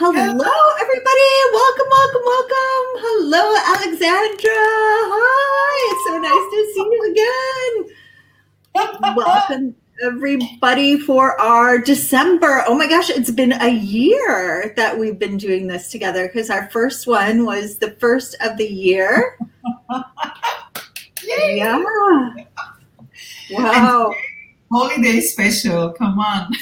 Hello, everybody. Welcome, welcome, welcome. Hello, Alexandra. Hi. It's so nice to see you again. welcome, everybody, for our December. Oh my gosh, it's been a year that we've been doing this together because our first one was the first of the year. yeah. Wow. Holiday special. Come on.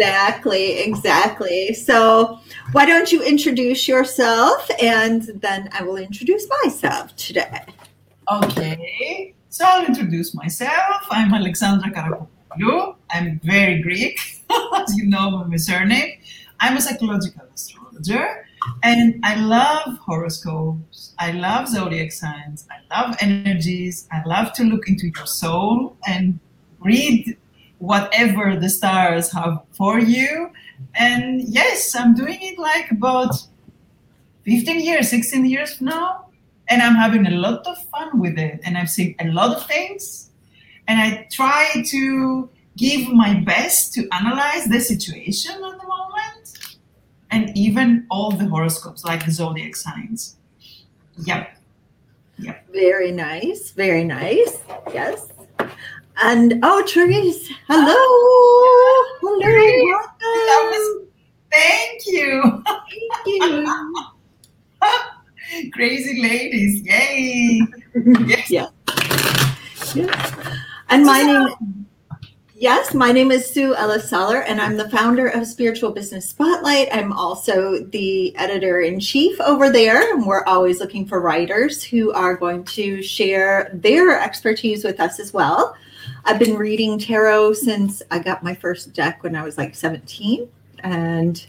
exactly, exactly. So, why don't you introduce yourself and then I will introduce myself today. Okay. So, I'll introduce myself. I'm Alexandra Karakopoulou. I'm very Greek, as you know by my surname. I'm a psychological astrologer and I love horoscopes. I love zodiac signs. I love energies. I love to look into your soul and read whatever the stars have for you. And yes, I'm doing it like about 15 years, 16 years now. And I'm having a lot of fun with it. And I've seen a lot of things. And I try to give my best to analyze the situation at the moment. And even all the horoscopes, like the zodiac signs. Yep. Yep. Very nice. Very nice. Yes. And oh, Therese, hello. Hello. Welcome. Thank you. Thank you. Crazy ladies. Yay. yes. Yeah. yes. And my name uh, Yes, my name is Sue Ellis Saller, and I'm the founder of Spiritual Business Spotlight. I'm also the editor in chief over there, and we're always looking for writers who are going to share their expertise with us as well. I've been reading tarot since I got my first deck when I was like 17. And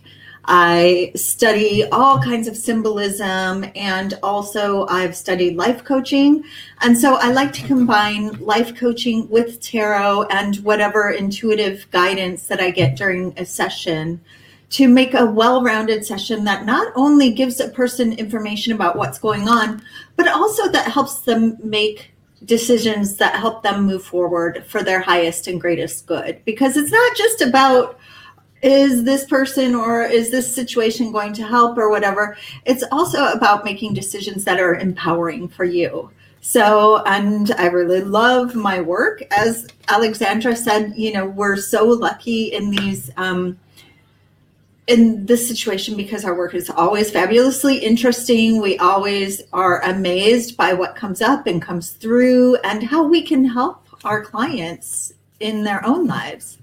I study all kinds of symbolism and also I've studied life coaching. And so I like to combine life coaching with tarot and whatever intuitive guidance that I get during a session to make a well rounded session that not only gives a person information about what's going on, but also that helps them make decisions that help them move forward for their highest and greatest good. Because it's not just about is this person or is this situation going to help or whatever. It's also about making decisions that are empowering for you. So, and I really love my work. As Alexandra said, you know, we're so lucky in these um, in this situation because our work is always fabulously interesting. We always are amazed by what comes up and comes through and how we can help our clients in their own lives.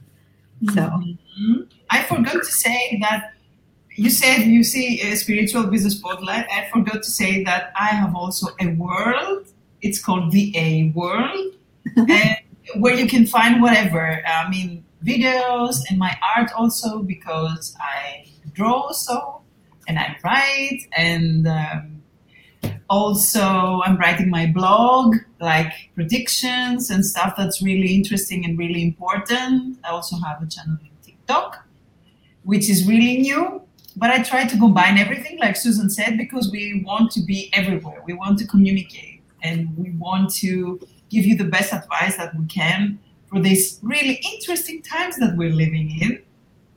So, mm-hmm. I forgot to say that you said you see a spiritual business spotlight. I forgot to say that I have also a world. It's called the A World, and where you can find whatever. I mean, videos and my art also because I draw so and I write and um, also I'm writing my blog like predictions and stuff that's really interesting and really important. I also have a channel in TikTok which is really new but I try to combine everything like Susan said because we want to be everywhere. We want to communicate and we want to give you the best advice that we can for these really interesting times that we're living in.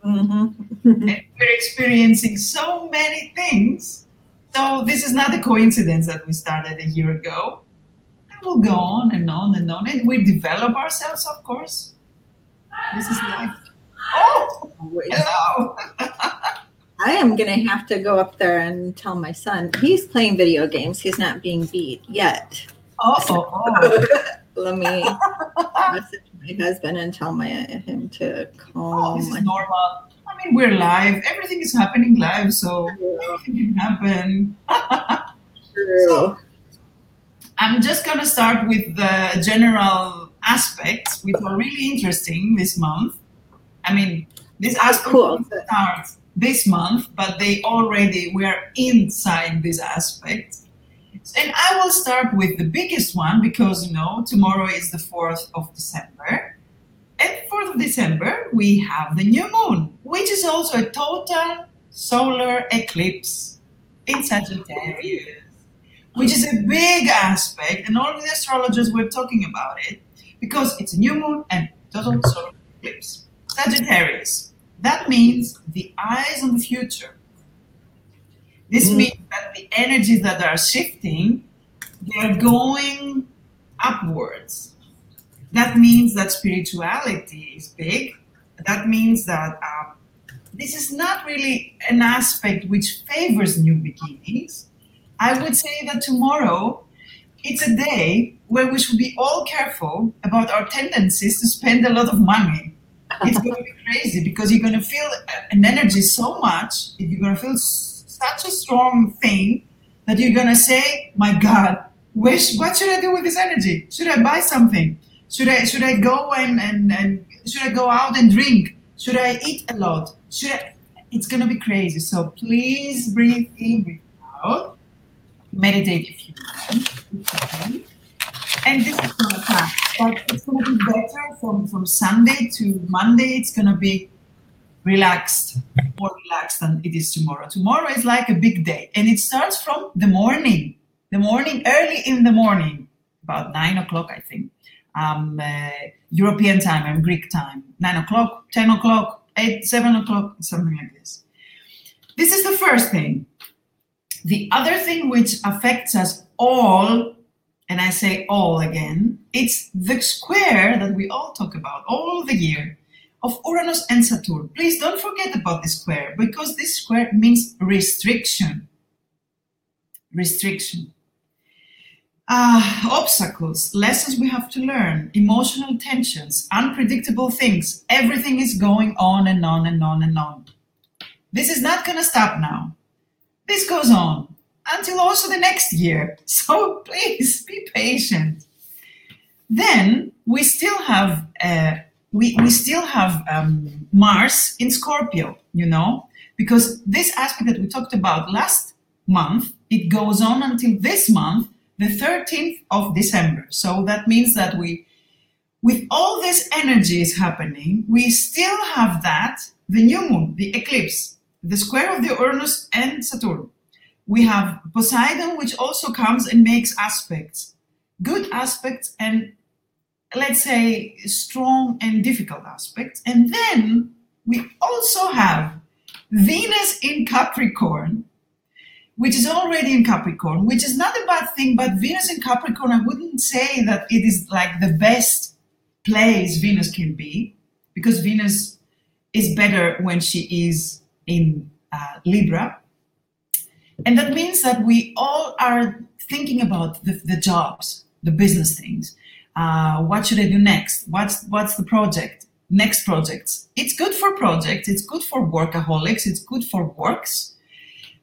Mm-hmm. and we're experiencing so many things. So this is not a coincidence that we started a year ago. And we'll go on and on and on. And we develop ourselves, of course. This is life. Oh, hello. I am going to have to go up there and tell my son. He's playing video games. He's not being beat yet. Oh, oh, oh. Let me message my husband and tell my him to call. Oh, this is normal. I mean, we're live. Everything is happening live, so anything can happen. True. So, I'm just gonna start with the general aspects, which are really interesting this month. I mean, this aspect cool. starts this month, but they already were inside this aspect. And I will start with the biggest one because, you know, tomorrow is the 4th of December. And 4th of December, we have the new moon, which is also a total solar eclipse in Sagittarius, which is a big aspect. And all the astrologers were talking about it because it's a new moon and total solar eclipse. Sagittarius. That means the eyes on the future. This mm. means that the energies that are shifting, they're going upwards. That means that spirituality is big. That means that um, this is not really an aspect which favors new beginnings. I would say that tomorrow it's a day where we should be all careful about our tendencies to spend a lot of money. It's going to be crazy because you're going to feel an energy so much, you're going to feel such a strong thing that you're going to say, My God, wish, what should I do with this energy? Should I buy something? Should I, should I go and, and, and should I go out and drink? Should I eat a lot? Should I? It's going to be crazy. So please breathe in, breathe out meditate if you can. And this is not a path, but it's going to be better from, from Sunday to Monday. It's going to be relaxed, more relaxed than it is tomorrow. Tomorrow is like a big day, and it starts from the morning, the morning, early in the morning, about nine o'clock, I think. Um, uh, European time and Greek time, nine o'clock, ten o'clock, eight, seven o'clock, something like this. This is the first thing. The other thing which affects us all, and I say all again, it's the square that we all talk about all the year of Uranus and Saturn. Please don't forget about this square because this square means restriction. Restriction. Uh, obstacles, lessons we have to learn, emotional tensions, unpredictable things. Everything is going on and on and on and on. This is not going to stop now. This goes on until also the next year. So please be patient. Then we still have uh, we, we still have um, Mars in Scorpio, you know, because this aspect that we talked about last month, it goes on until this month, the 13th of December. So that means that we, with all this energy is happening, we still have that, the new moon, the eclipse, the square of the Uranus and Saturn. We have Poseidon, which also comes and makes aspects, good aspects, and let's say strong and difficult aspects. And then we also have Venus in Capricorn, which is already in Capricorn, which is not a bad thing, but Venus in Capricorn, I wouldn't say that it is like the best place Venus can be, because Venus is better when she is in uh, Libra. And that means that we all are thinking about the, the jobs, the business things. Uh, what should I do next? What's what's the project? Next projects. It's good for projects. It's good for workaholics. It's good for works,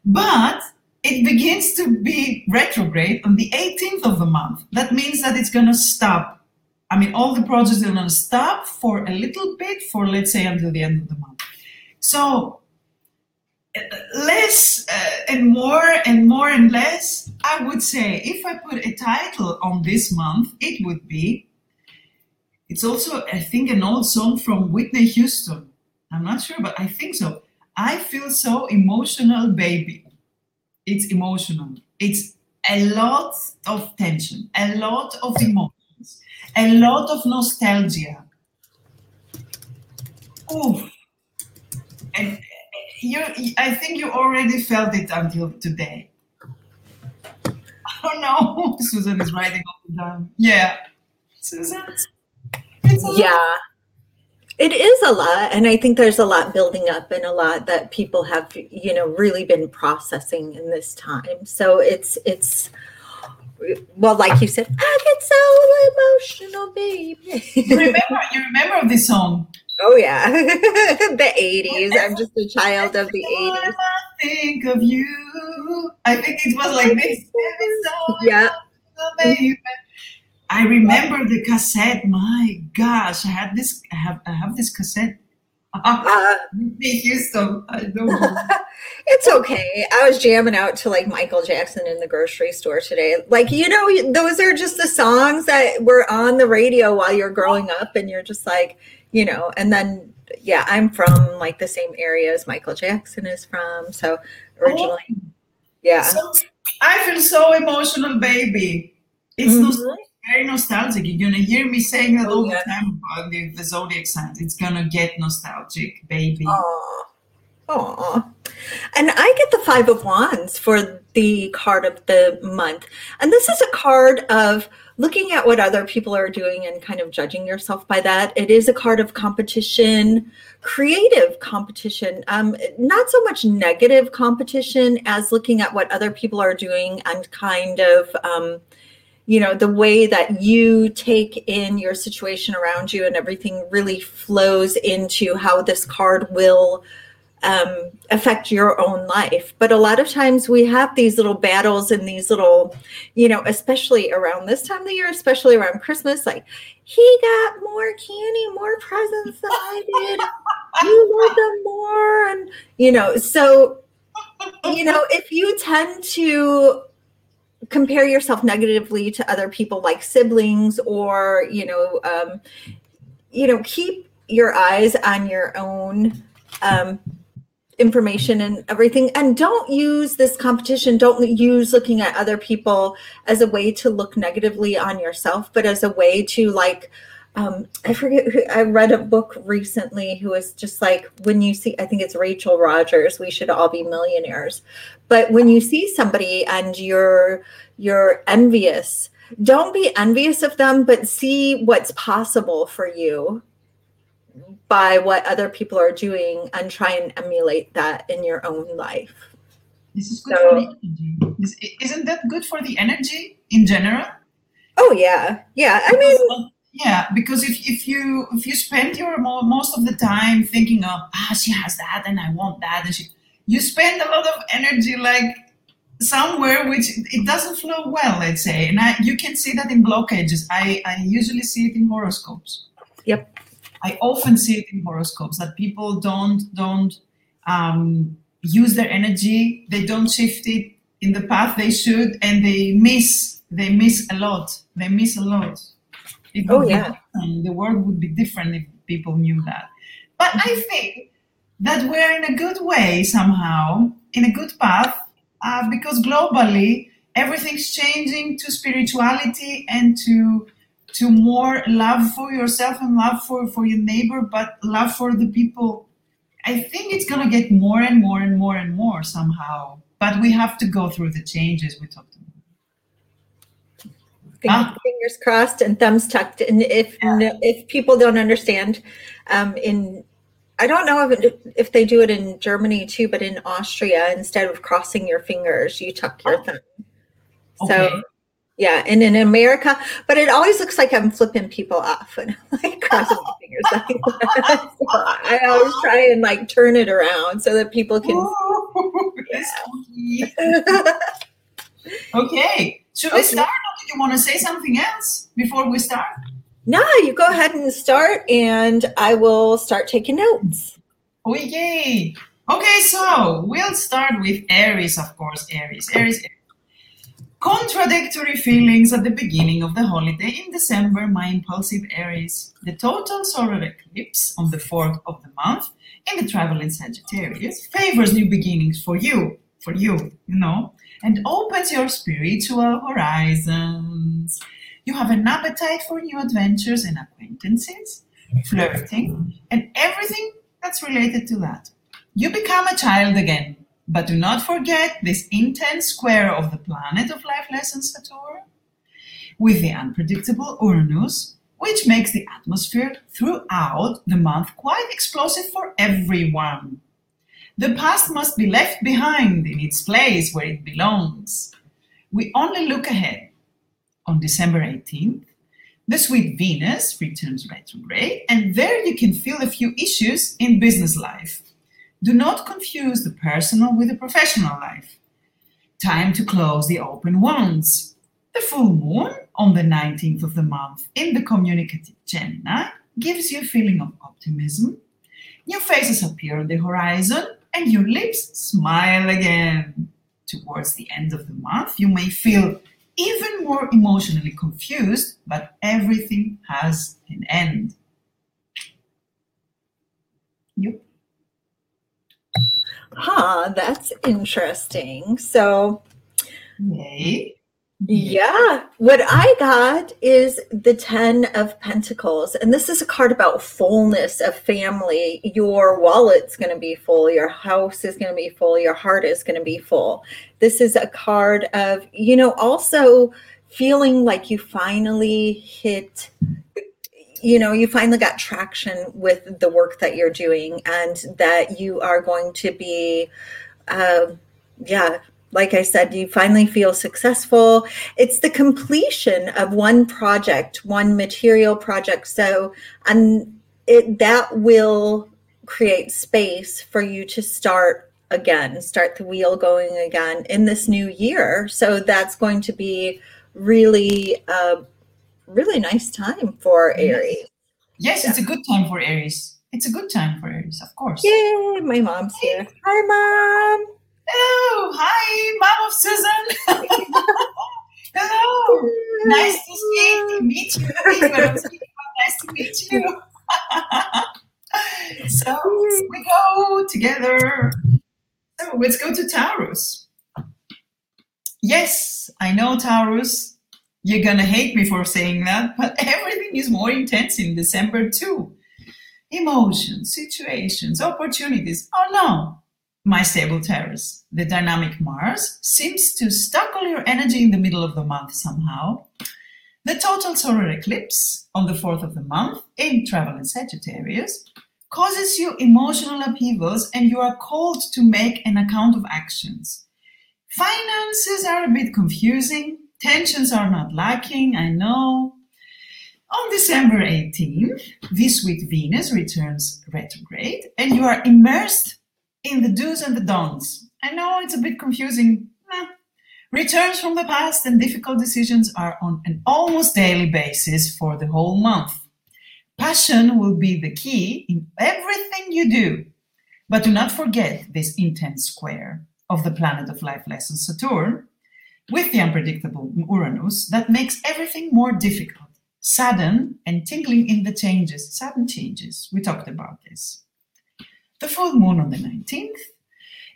but it begins to be retrograde on the 18th of the month. That means that it's going to stop. I mean, all the projects are going to stop for a little bit, for let's say until the end of the month. So less uh, and more and more and less, I would say if I put a title on this month, it would be. It's also, I think, an old song from Whitney Houston. I'm not sure, but I think so. I feel so emotional, baby. It's emotional. It's a lot of tension, a lot of emotions, a lot of nostalgia. Oof. And you i think you already felt it until today. Oh no. Susan is writing all the time. Yeah. Susan? Yeah. It is a lot and i think there's a lot building up and a lot that people have you know really been processing in this time. So it's it's well like you said i get so emotional baby. You remember you remember this song Oh yeah, the '80s. I'm just a child of the '80s. I think of you. I think it was like this. Yeah. I remember the cassette. My gosh, I had this. I have. I have this cassette. Uh, Houston. I don't know. it's okay. I was jamming out to like Michael Jackson in the grocery store today. Like you know, those are just the songs that were on the radio while you're growing up, and you're just like you know, and then yeah, I'm from like the same area as Michael Jackson is from. So originally, oh. yeah. So, I feel so emotional, baby. It's mm-hmm. very nostalgic. You're gonna hear me saying that all yeah. the time about the, the, zodiac signs. It's gonna get nostalgic, baby. Oh, And I get the Five of Wands for the card of the month. And this is a card of looking at what other people are doing and kind of judging yourself by that. It is a card of competition, creative competition, um, not so much negative competition as looking at what other people are doing and kind of. Um, you know the way that you take in your situation around you and everything really flows into how this card will um, affect your own life. But a lot of times we have these little battles and these little, you know, especially around this time of the year, especially around Christmas, like he got more candy, more presents than I did. you love them more. And, you know, so, you know, if you tend to compare yourself negatively to other people like siblings or, you know, um, you know, keep your eyes on your own um, information and everything. And don't use this competition. Don't use looking at other people as a way to look negatively on yourself but as a way to like um, I forget who I read a book recently who was just like when you see I think it's Rachel Rodgers we should all be millionaires. But when you see somebody and you're you're envious don't be envious of them but see what's possible for you by what other people are doing and try and emulate that in your own life. This is good so, for the energy. Isn't that good for the energy in general? Oh yeah, yeah. I mean, yeah, because if, if you if you spend your most of the time thinking of ah she has that and I want that and she, you spend a lot of energy like somewhere which it doesn't flow well. Let's say, and I, you can see that in blockages. I I usually see it in horoscopes. Yep. I often see it in horoscopes that people don't don't um, use their energy, they don't shift it in the path they should, and they miss they miss a lot. They miss a lot. It oh yeah, the world would be different if people knew that. But I think that we're in a good way somehow, in a good path, uh, because globally everything's changing to spirituality and to to more love for yourself and love for, for your neighbor, but love for the people. I think it's going to get more and more and more and more somehow. But we have to go through the changes we talked about. Ah. Fingers crossed and thumbs tucked. And if yeah. if people don't understand, um, in I don't know if, if they do it in Germany too, but in Austria, instead of crossing your fingers, you tuck your oh. thumb. Okay. So yeah, and in America, but it always looks like I'm flipping people off and like crossing my fingers like that. So I always try and like turn it around so that people can. yeah. okay, should we start, or do you want to say something else before we start? No, you go ahead and start, and I will start taking notes. Yay! Okay, so we'll start with Aries, of course. Aries, Aries. Aries. Contradictory feelings at the beginning of the holiday in December, my impulsive Aries. The total solar eclipse on the 4th of the month in the travel in Sagittarius favors new beginnings for you, for you, you know, and opens your spiritual horizons. You have an appetite for new adventures and acquaintances, flirting, and everything that's related to that. You become a child again but do not forget this intense square of the planet of life lessons Saturn with the unpredictable Uranus, which makes the atmosphere throughout the month quite explosive for everyone. The past must be left behind in its place where it belongs. We only look ahead. On December 18th, the sweet Venus returns retrograde, and there you can feel a few issues in business life. Do not confuse the personal with the professional life. Time to close the open wounds. The full moon on the 19th of the month in the communicative Gemini gives you a feeling of optimism. New faces appear on the horizon and your lips smile again. Towards the end of the month, you may feel even more emotionally confused, but everything has an end. Yep. Huh, that's interesting. So, Yay. Yeah. What I got is the 10 of Pentacles. And this is a card about fullness of family. Your wallet's going to be full. Your house is going to be full. Your heart is going to be full. This is a card of, you know, also feeling like you finally hit you know you finally got traction with the work that you're doing and that you are going to be uh, yeah like I said, you finally feel successful. It's the completion of one project, one material project. So, and it that will create space for you to start again, start the wheel going again in this new year. So that's going to be really a really nice time for Aries. Yes, yeah. it's a good time for Aries. It's a good time for Aries, of course. Yay, my mom's here. Hi, mom. Hello, hi, Mom of Susan. Hello, nice to see, meet you. nice to meet you. so we go together. So let's go to Taurus. Yes, I know Taurus. You're gonna hate me for saying that, but everything is more intense in December too. Emotions, situations, opportunities. Oh no, my stable Taurus. The dynamic Mars seems to all your energy in the middle of the month somehow. The total solar eclipse on the 4th of the month in travel in Sagittarius causes you emotional upheavals and you are called to make an account of actions. Finances are a bit confusing. Tensions are not lacking, I know. On December 18th, this week Venus returns retrograde and you are immersed in the do's and the don'ts. I know it's a bit confusing. Eh. Returns from the past and difficult decisions are on an almost daily basis for the whole month. Passion will be the key in everything you do. But do not forget this intense square of the planet of life lesson Saturn with the unpredictable Uranus that makes everything more difficult, sudden, and tingling in the changes, sudden changes. We talked about this. The full moon on the 19th,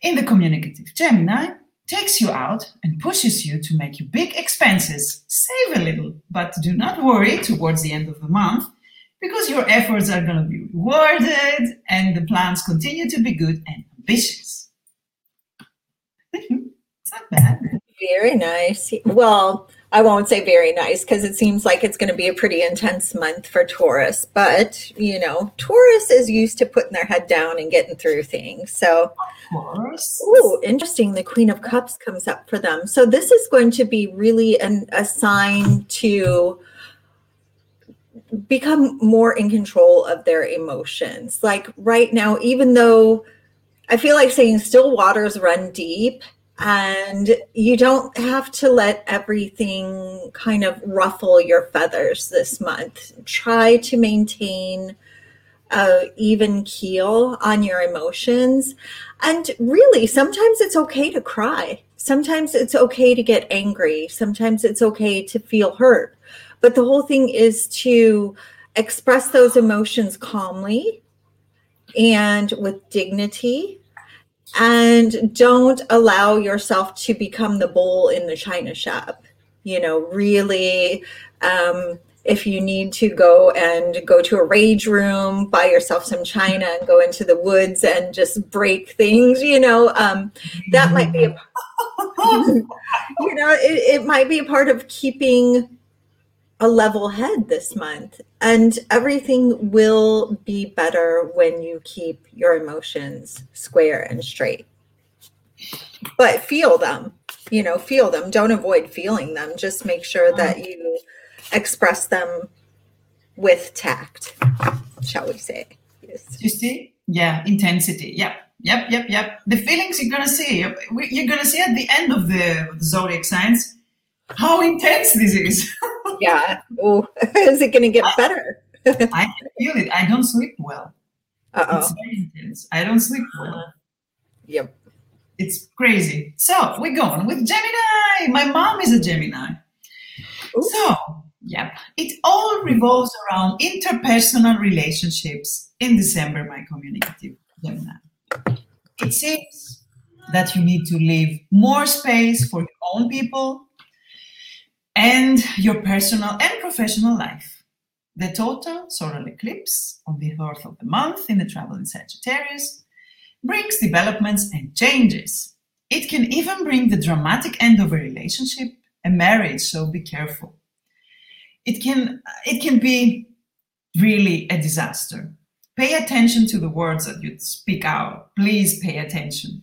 in the communicative Gemini, takes you out and pushes you to make your big expenses. Save a little, but do not worry towards the end of the month because your efforts are going to be rewarded and the plans continue to be good and ambitious. it's not bad. Very nice. Well, I won't say very nice because it seems like it's going to be a pretty intense month for Taurus. But, you know, Taurus is used to putting their head down and getting through things. So, oh, interesting. The Queen of Cups comes up for them. So, this is going to be really an, a sign to become more in control of their emotions. Like right now, even though I feel like saying still waters run deep, and you don't have to let everything kind of ruffle your feathers this month. Try to maintain a even keel on your emotions. And really, sometimes it's okay to cry. Sometimes it's okay to get angry. Sometimes it's okay to feel hurt. But the whole thing is to express those emotions calmly and with dignity and don't allow yourself to become the bowl in the china shop. You know really um, if you need to go and go to a rage room buy yourself some china and go into the woods and just break things you know um, that might be a you know it, it might be a part of keeping a level head this month and everything will be better when you keep your emotions square and straight. But feel them you know feel them. Don't avoid feeling them. Just make sure that mm. you express them with tact shall we say. Yes. You see? Yeah intensity. Yep yep yep yep. The feelings you're gonna see you're gonna see at the end of the, the zodiac signs how intense this is. yeah. Oh, is it going to get better? I feel it. I don't sleep well. Uh-oh. It's very intense. I don't sleep well. Yep. It's crazy. So we're going with Gemini. My mom is a Gemini. Ooh. So, yep. It all revolves around interpersonal relationships in December, my communicative Gemini. It seems that you need to leave more space for your own people and your personal and professional life. The total solar eclipse on the 4th of the month in the travel in Sagittarius brings developments and changes. It can even bring the dramatic end of a relationship, a marriage, so be careful. It can it can be really a disaster. Pay attention to the words that you speak out. Please pay attention.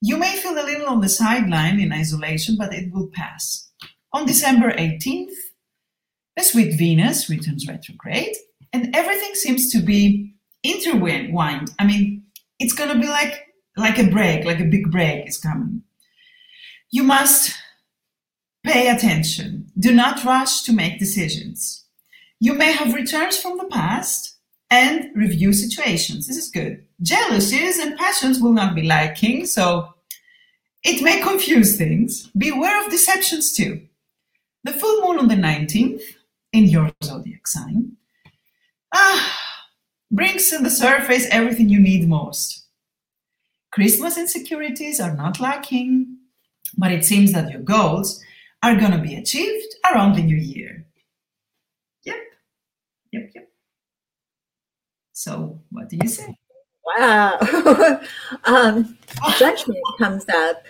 You may feel a little on the sideline in isolation, but it will pass. On December 18th, the sweet Venus returns retrograde, and everything seems to be intertwined. I mean, it's going to be like like a break, like a big break is coming. You must pay attention. Do not rush to make decisions. You may have returns from the past and review situations. This is good. Jealousies and passions will not be liking, so it may confuse things. Beware of deceptions too. The full moon on the 19th in your zodiac sign ah, brings to the surface everything you need most. Christmas insecurities are not lacking, but it seems that your goals are going to be achieved around the new year. Yep, yep, yep. So, what do you say? Wow. um, judgment comes up.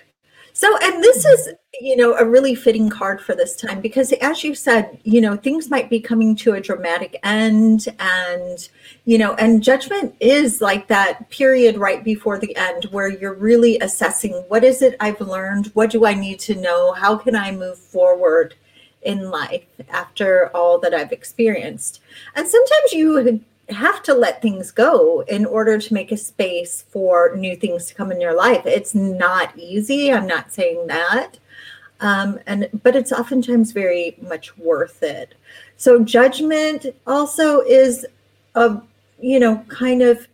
So, and this is, you know, a really fitting card for this time because, as you said, you know, things might be coming to a dramatic end. And, you know, and judgment is like that period right before the end where you're really assessing what is it I've learned? What do I need to know? How can I move forward in life after all that I've experienced? And sometimes you have to let things go in order to make a space for new things to come in your life. It's not easy. I'm not saying that. Um, and but it's oftentimes very much worth it. So judgment also is a you know kind of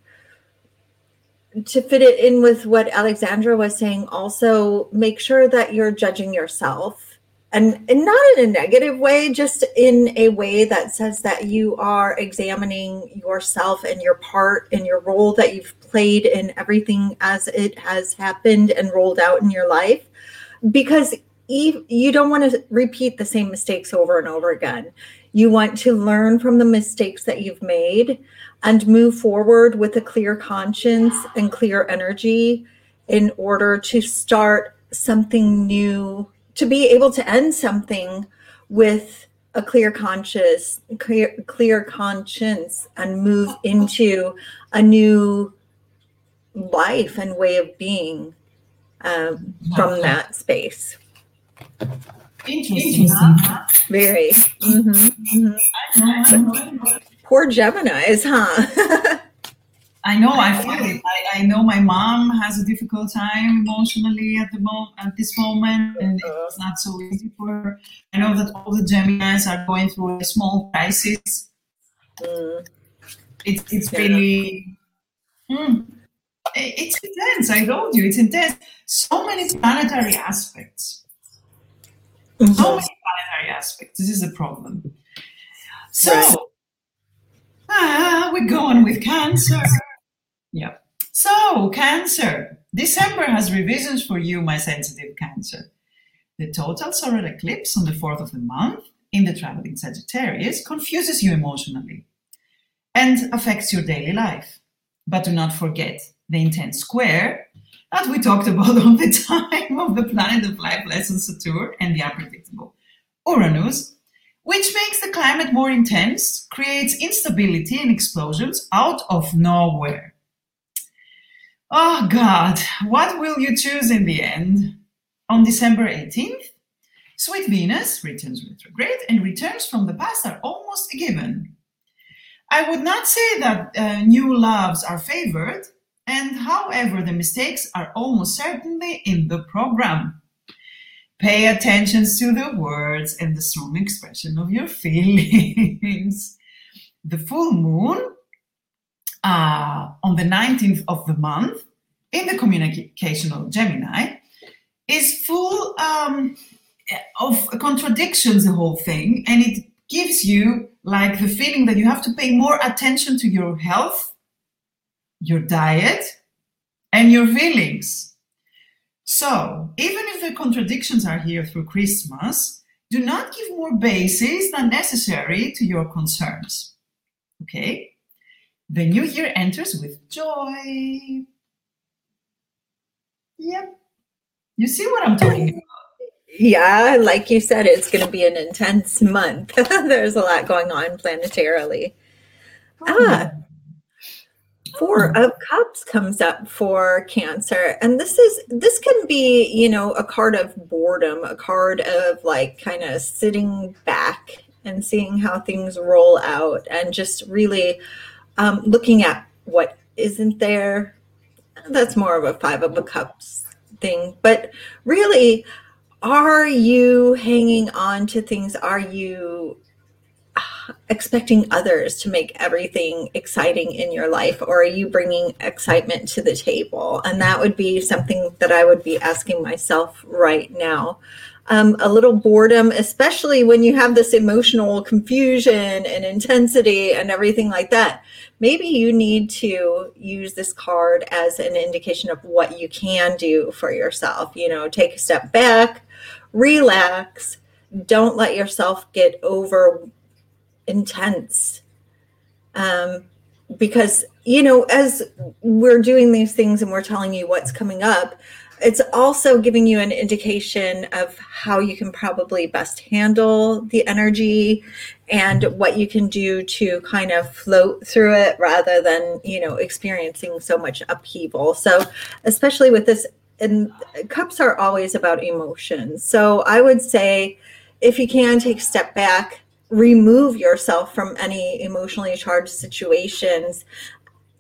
to fit it in with what Alexandra was saying, also make sure that you're judging yourself and, and not in a negative way, just in a way that says that you are examining yourself and your part and your role that you've played in everything as it has happened and rolled out in your life. Because you don't want to repeat the same mistakes over and over again. You want to learn from the mistakes that you've made and move forward with a clear conscience and clear energy in order to start something new to be able to end something with a clear conscious clear clear conscience and move into a new life and way of being um, from that space. Interesting. Very. Mm-hmm, mm-hmm. poor gemini's huh I know, I feel it. I, I, know my mom has a difficult time emotionally at the mo- at this moment, and it's not so easy for her. I know that all the Geminis are going through a small crisis. Mm. It's it's really, hmm, it's intense. I told you, it's intense. So many planetary aspects. Mm-hmm. So many planetary aspects. This is a problem. So. Right. Ah, we're going with Cancer. Yeah. So, Cancer. December has revisions for you, my sensitive Cancer. The total solar eclipse on the 4th of the month in the traveling Sagittarius confuses you emotionally and affects your daily life. But do not forget the intense square that we talked about all the time of the planet of life lesson Saturn and the unpredictable Uranus, which makes the climate more intense, creates instability and explosions out of nowhere. Oh God, what will you choose in the end? On December 18th, Sweet Venus returns retrograde and returns from the past are almost a given. I would not say that uh, new loves are favored, and however, the mistakes are almost certainly in the program. Pay attention to the words and the strong expression of your feelings. the full moon uh, on the 19th of the month in the communicational Gemini is full um, of contradictions, the whole thing, and it gives you like the feeling that you have to pay more attention to your health, your diet, and your feelings. So, even if the contradictions are here through Christmas, Do not give more basis than necessary to your concerns. Okay? The new year enters with joy. Yep. You see what I'm talking about? Yeah, like you said, it's going to be an intense month. There's a lot going on planetarily. Ah, Four of Cups comes up for Cancer, and this is this can be, you know, a card of boredom, a card of like kind of sitting back and seeing how things roll out, and just really um, looking at what isn't there. That's more of a Five of a Cups thing, but really are you hanging on to things? Are you uh, expecting others to make everything exciting in your life or are you bringing excitement to the table and that would be something that i would be asking myself right now um, a little boredom especially when you have this emotional confusion and intensity and everything like that maybe you need to use this card as an indication of what you can do for yourself you know take a step back relax. Don't let yourself get over intense. Um, because, you know, as we're doing these things and we're telling you what's coming up, it's also giving you an indication of how you can probably best handle the energy and what you can do to kind of float through it rather than you know experiencing so much upheaval so especially with this and cups are always about emotions. So I would say if you can take a step back, remove yourself from any emotionally charged situations,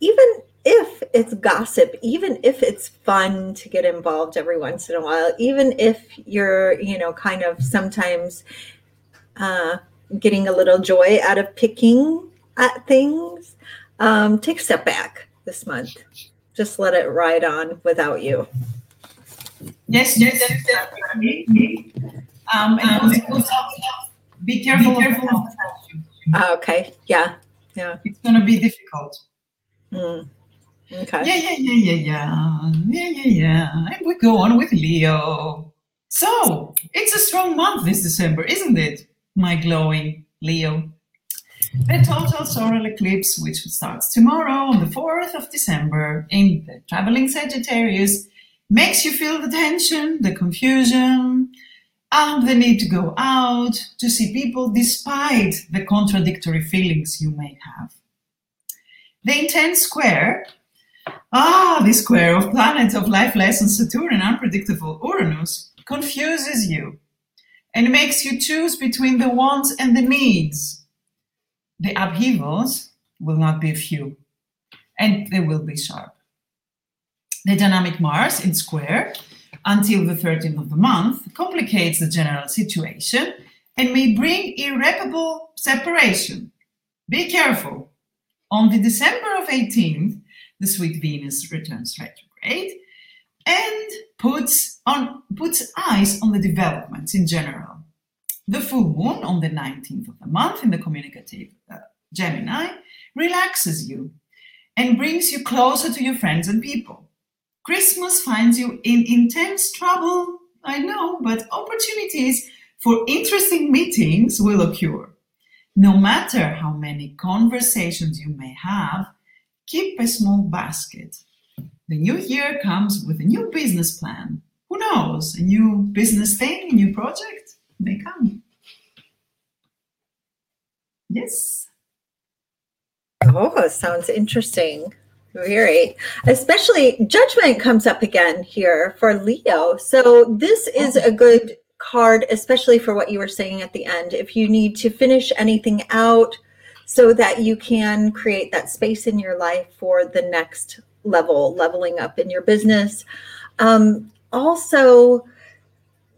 even if it's gossip, even if it's fun to get involved every once in a while, even if you're, you know, kind of sometimes uh, getting a little joy out of picking at things, um, take a step back this month. Just let it ride on without you. Yes, yes, yes. Um, and also, be careful. Be careful. Uh, okay. Yeah. Yeah. It's going to be difficult. Mm. Okay. Yeah, yeah, yeah, yeah, yeah, yeah, yeah, yeah. And we go on with Leo. So it's a strong month this December, isn't it? My glowing Leo. The total solar eclipse, which starts tomorrow on the 4th of December in the traveling Sagittarius, makes you feel the tension, the confusion, and the need to go out to see people despite the contradictory feelings you may have. The intense square, ah, the square of planets of life lessons Saturn and unpredictable Uranus, confuses you and makes you choose between the wants and the needs. The upheavals will not be few, and they will be sharp the dynamic Mars in square until the 13th of the month complicates the general situation and may bring irreparable separation. Be careful. On the December of 18th, the sweet Venus returns retrograde and puts on puts eyes on the developments in general. The full moon on the 19th of the month in the communicative uh, Gemini relaxes you and brings you closer to your friends and people. Christmas finds you in intense trouble, I know, but opportunities for interesting meetings will occur. No matter how many conversations you may have, keep a small basket. The new year comes with a new business plan. Who knows? A new business thing, a new project may come. Yes. Oh, sounds interesting. Very, especially judgment comes up again here for Leo. So this is a good card, especially for what you were saying at the end. If you need to finish anything out so that you can create that space in your life for the next level, leveling up in your business. Um, also,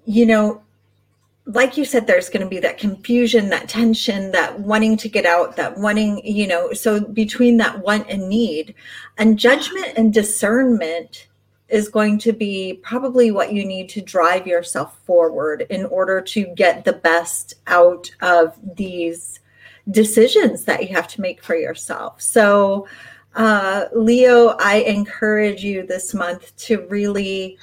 you know, like you said, there's going to be that confusion, that tension, that wanting to get out, that wanting, you know, so between that want and need and judgment and discernment is going to be probably what you need to drive yourself forward in order to get the best out of these decisions that you have to make for yourself. So, uh, Leo, I encourage you this month to really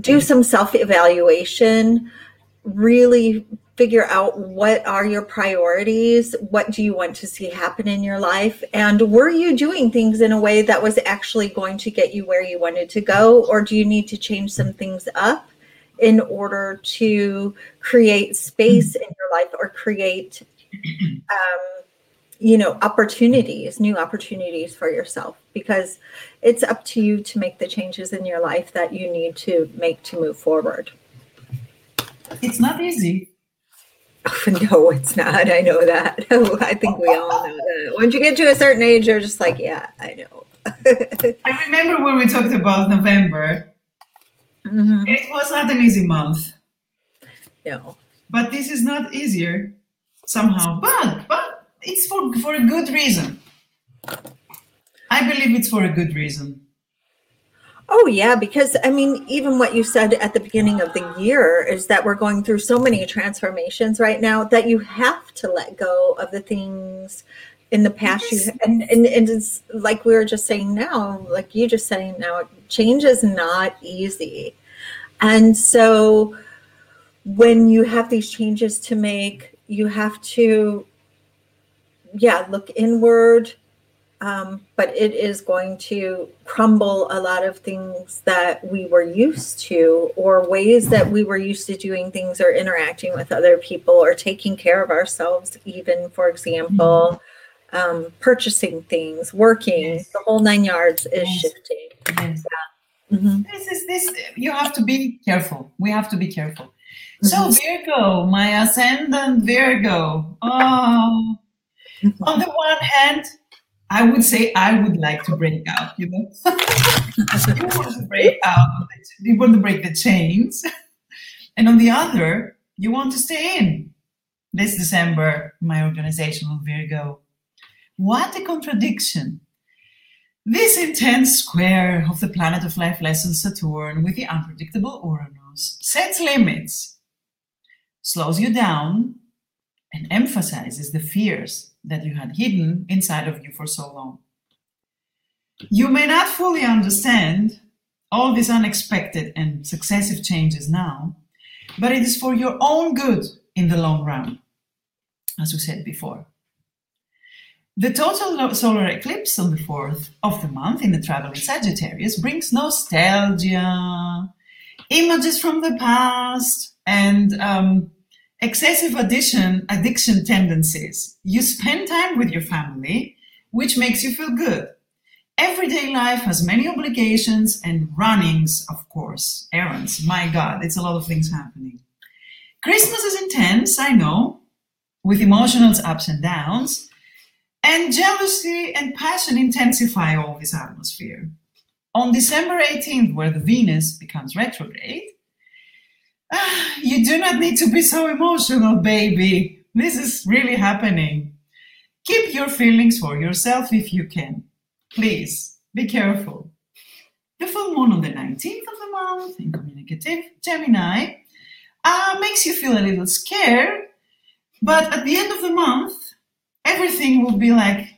do some self evaluation really figure out what are your priorities what do you want to see happen in your life and were you doing things in a way that was actually going to get you where you wanted to go or do you need to change some things up in order to create space in your life or create um, you know opportunities new opportunities for yourself because it's up to you to make the changes in your life that you need to make to move forward. It's not easy. No it's not. I know that. I think we all know that. Once you get to a certain age you're just like yeah i know. I remember when we talked about november mm-hmm. it was not an easy month. No. But this is not easier somehow but but it's for, for a good reason. I believe it's for a good reason. Oh, yeah, because I mean, even what you said at the beginning of the year is that we're going through so many transformations right now that you have to let go of the things in the past. Yes. You, and, and, and it's like we were just saying now, like you just saying now, change is not easy. And so when you have these changes to make, you have to yeah, look inward. Um, but it is going to crumble a lot of things that we were used to, or ways that we were used to doing things, or interacting with other people, or taking care of ourselves, even, for example, mm-hmm. um, purchasing things, working, yes. the whole nine yards is yes. shifting. Yes. Yeah. Mm-hmm. This is this. You have to be careful. We have to be careful. Mm-hmm. So Virgo, my ascendant Virgo. Oh, on the one hand, I would say I would like to break out, you know. you want to break out, you want to break the chains. And on the other, you want to stay in. This December, my organization will Virgo. What a contradiction. This intense square of the planet of life lesson Saturn with the unpredictable Uranus sets limits, slows you down, and emphasizes the fears that you had hidden inside of you for so long. You may not fully understand all these unexpected and successive changes now, but it is for your own good in the long run, as we said before. The total solar eclipse on the 4th of the month in the traveling Sagittarius brings nostalgia, images from the past, and um, excessive addiction addiction tendencies. You spend time with your family which makes you feel good. Everyday life has many obligations and runnings of course. Errands. My god it's a lot of things happening. Christmas is intense i know with emotional ups and downs and jealousy and passion intensify all this atmosphere. On december 18th where the venus becomes retrograde you do not need to be so emotional, baby. This is really happening. Keep your feelings for yourself if you can. Please be careful. The full moon on the 19th of the month in communicative Gemini uh, makes you feel a little scared, but at the end of the month, everything will be like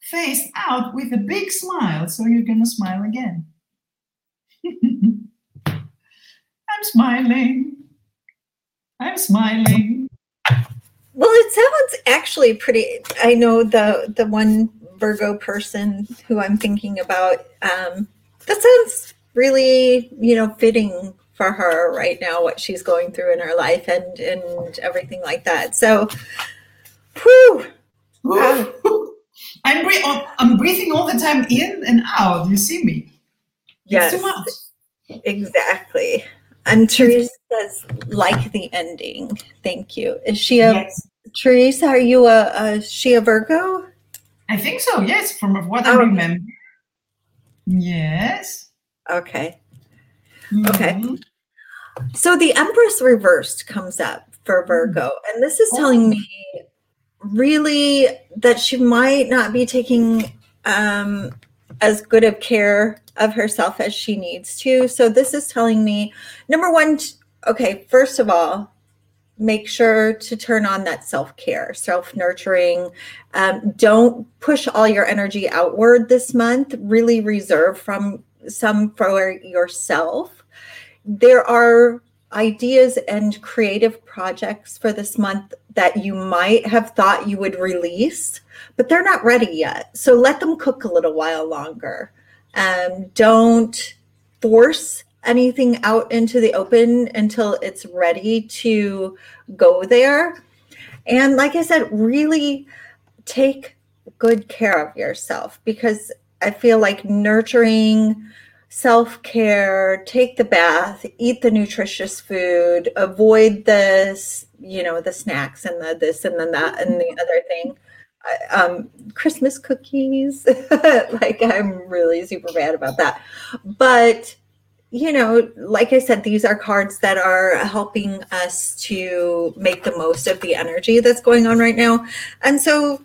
faced out with a big smile, so you're gonna smile again. I'm smiling. I'm smiling. Well, it sounds actually pretty. I know the the one Virgo person who I'm thinking about. Um, that sounds really, you know, fitting for her right now. What she's going through in her life and and everything like that. So, whew. I'm, bre- I'm breathing all the time in and out. You see me. Yes. Exactly. And Teresa says, like the ending. Thank you. Is she a yes. Teresa? Are you a, a she a Virgo? I think so. Yes, from what I oh. remember. Yes. Okay. Mm-hmm. Okay. So the Empress reversed comes up for Virgo, and this is telling oh. me really that she might not be taking um, as good of care of herself as she needs to. So this is telling me number one, okay, first of all, make sure to turn on that self care, self nurturing. Um, don't push all your energy outward this month. Really reserve from some for yourself. There are ideas and creative projects for this month that you might have thought you would release, but they're not ready yet. So let them cook a little while longer. Um, don't force anything out into the open until it's ready to go there. And like I said, really take good care of yourself because I feel like nurturing self care, take the bath, eat the nutritious food, avoid this, you know the snacks and the this and then that and the other thing. Um, Christmas cookies, like I'm really super bad about that, but you know, like I said, these are cards that are helping us to make the most of the energy that's going on right now. And so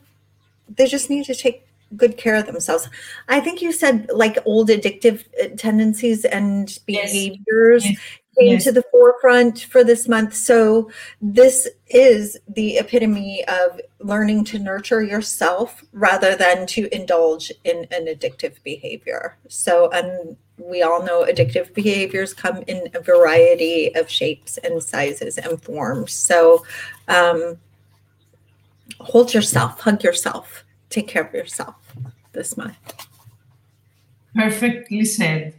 they just need to take good care of themselves. I think you said like old addictive uh, tendencies and behaviors yes. came yes. to the forefront for this month. So this is the epitome of learning to nurture yourself rather than to indulge in an addictive behavior. So and we all know addictive behaviors come in a variety of shapes and sizes and forms. So um, hold yourself, hug yourself, take care of yourself this month. Perfectly said.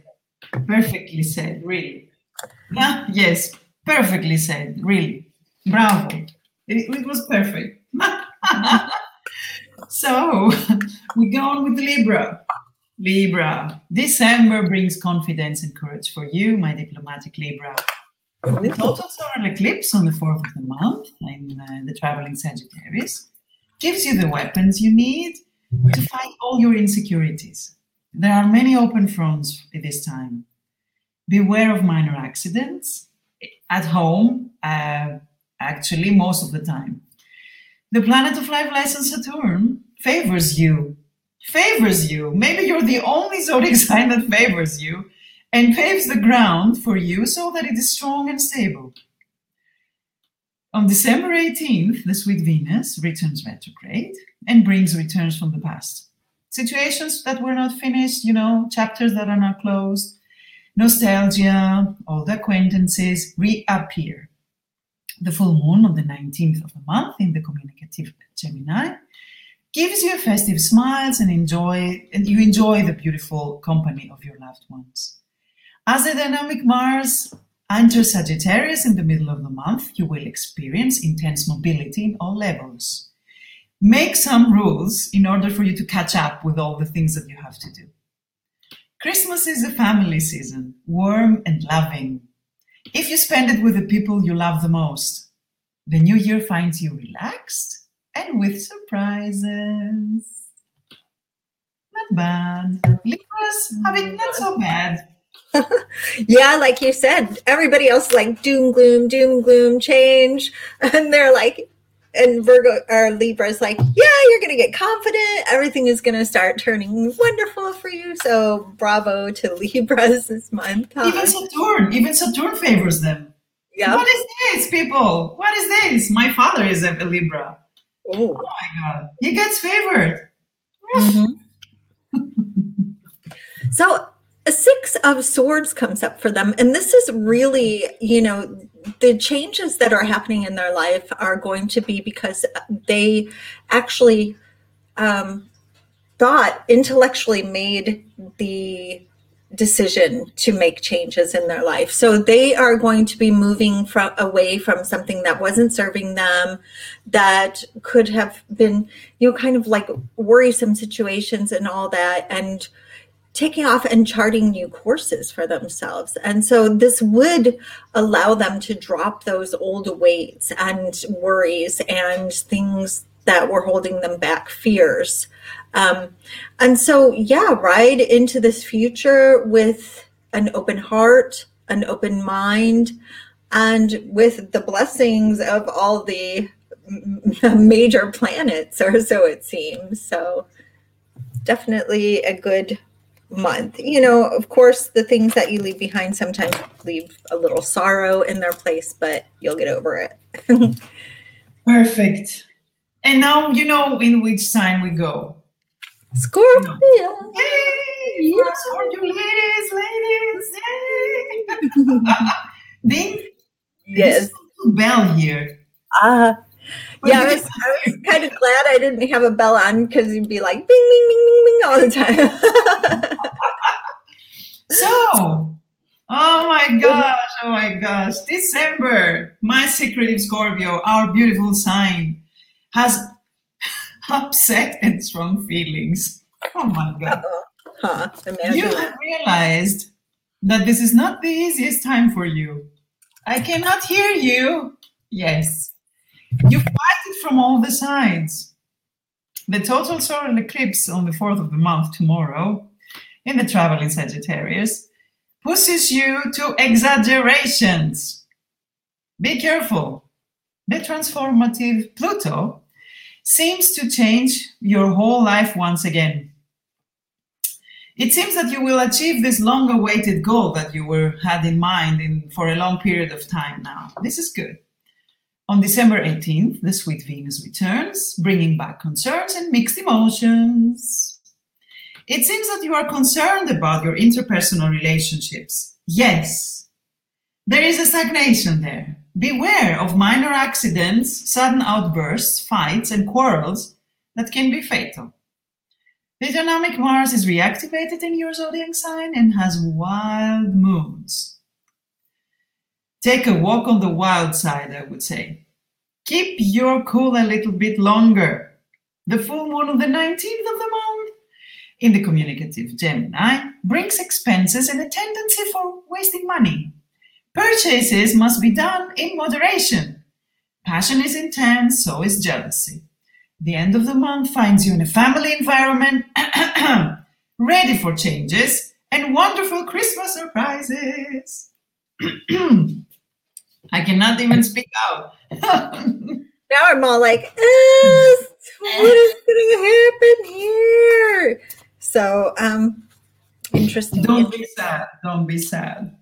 Perfectly said, really. Yeah, yes, perfectly said, really. Bravo. It, it was perfect. so we go on with Libra. Libra. December brings confidence and courage for you, my diplomatic Libra. The total solar eclipse on the 4th of the month in uh, the traveling Sagittarius gives you the weapons you need to fight all your insecurities. There are many open fronts at this time. Beware of minor accidents at home, uh, actually, most of the time. The planet of life lesson Saturn favors you. Favors you. Maybe you're the only zodiac sign that favors you and paves the ground for you so that it is strong and stable. On December 18th, the sweet Venus returns retrograde and brings returns from the past. Situations that were not finished, you know, chapters that are not closed, nostalgia, old acquaintances reappear. The full moon on the 19th of the month in the communicative Gemini gives you festive smiles and enjoy and you enjoy the beautiful company of your loved ones. As the dynamic Mars enters Sagittarius in the middle of the month, you will experience intense mobility in all levels. Make some rules in order for you to catch up with all the things that you have to do. Christmas is a family season, warm and loving. If you spend it with the people you love the most, the new year finds you relaxed and with surprises. Not bad. Libras have not so bad. yeah, like you said, everybody else like doom, gloom, doom, gloom, change. And they're like, and Virgo or Libra is like, yeah, you're going to get confident. Everything is going to start turning wonderful for you. So bravo to Libras this month. Huh? Even Saturn, even Saturn favors them. Yeah. What is this, people? What is this? My father is a Libra. Oh, oh my God. He gets favored. Mm-hmm. so a six of swords comes up for them and this is really you know the changes that are happening in their life are going to be because they actually um, thought intellectually made the decision to make changes in their life. So they are going to be moving from away from something that wasn't serving them that could have been you know kind of like worrisome situations and all that and taking off and charting new courses for themselves. And so this would allow them to drop those old weights and worries and things that were holding them back, fears. Um, and so, yeah, ride into this future with an open heart, an open mind, and with the blessings of all the major planets, or so it seems. So, definitely a good month. You know, of course, the things that you leave behind sometimes leave a little sorrow in their place, but you'll get over it. Perfect. And now you know in which sign we go. Scorpio. Yay! Yeah. Scorpio ladies, ladies. Ding. Yes. Bell here. Uh, yeah, I was, I was kind of glad I didn't have a bell on because you'd be like bing, bing, bing, bing, bing all the time. so, oh my gosh, oh my gosh, December, my secretive Scorpio, our beautiful sign, has upset and strong feelings. Oh my God. Huh, you have realized that this is not the easiest time for you. I cannot hear you. Yes. You fight it from all the sides. The total solar eclipse on the 4th of the month tomorrow in the traveling Sagittarius pushes you to exaggerations. Be careful. The transformative Pluto seems to change your whole life once again. It seems that you will achieve this long awaited goal that you were had in mind in, for a long period of time now. This is good. On December 18th, the sweet Venus returns, bringing back concerns and mixed emotions. It seems that you are concerned about your interpersonal relationships. Yes, there is a stagnation there. Beware of minor accidents, sudden outbursts, fights, and quarrels that can be fatal. The dynamic Mars is reactivated in your zodiac sign and has wild moods. Take a walk on the wild side, I would say. Keep your cool a little bit longer. The full moon on the 19th of the month in the communicative Gemini brings expenses and a tendency for wasting money. Purchases must be done in moderation. Passion is intense, so is jealousy. The end of the month finds you in a family environment, ready for changes and wonderful Christmas surprises. I cannot even speak out. now I'm all like, what is going to happen here? So, um, interesting. Don't be sad. Don't be sad.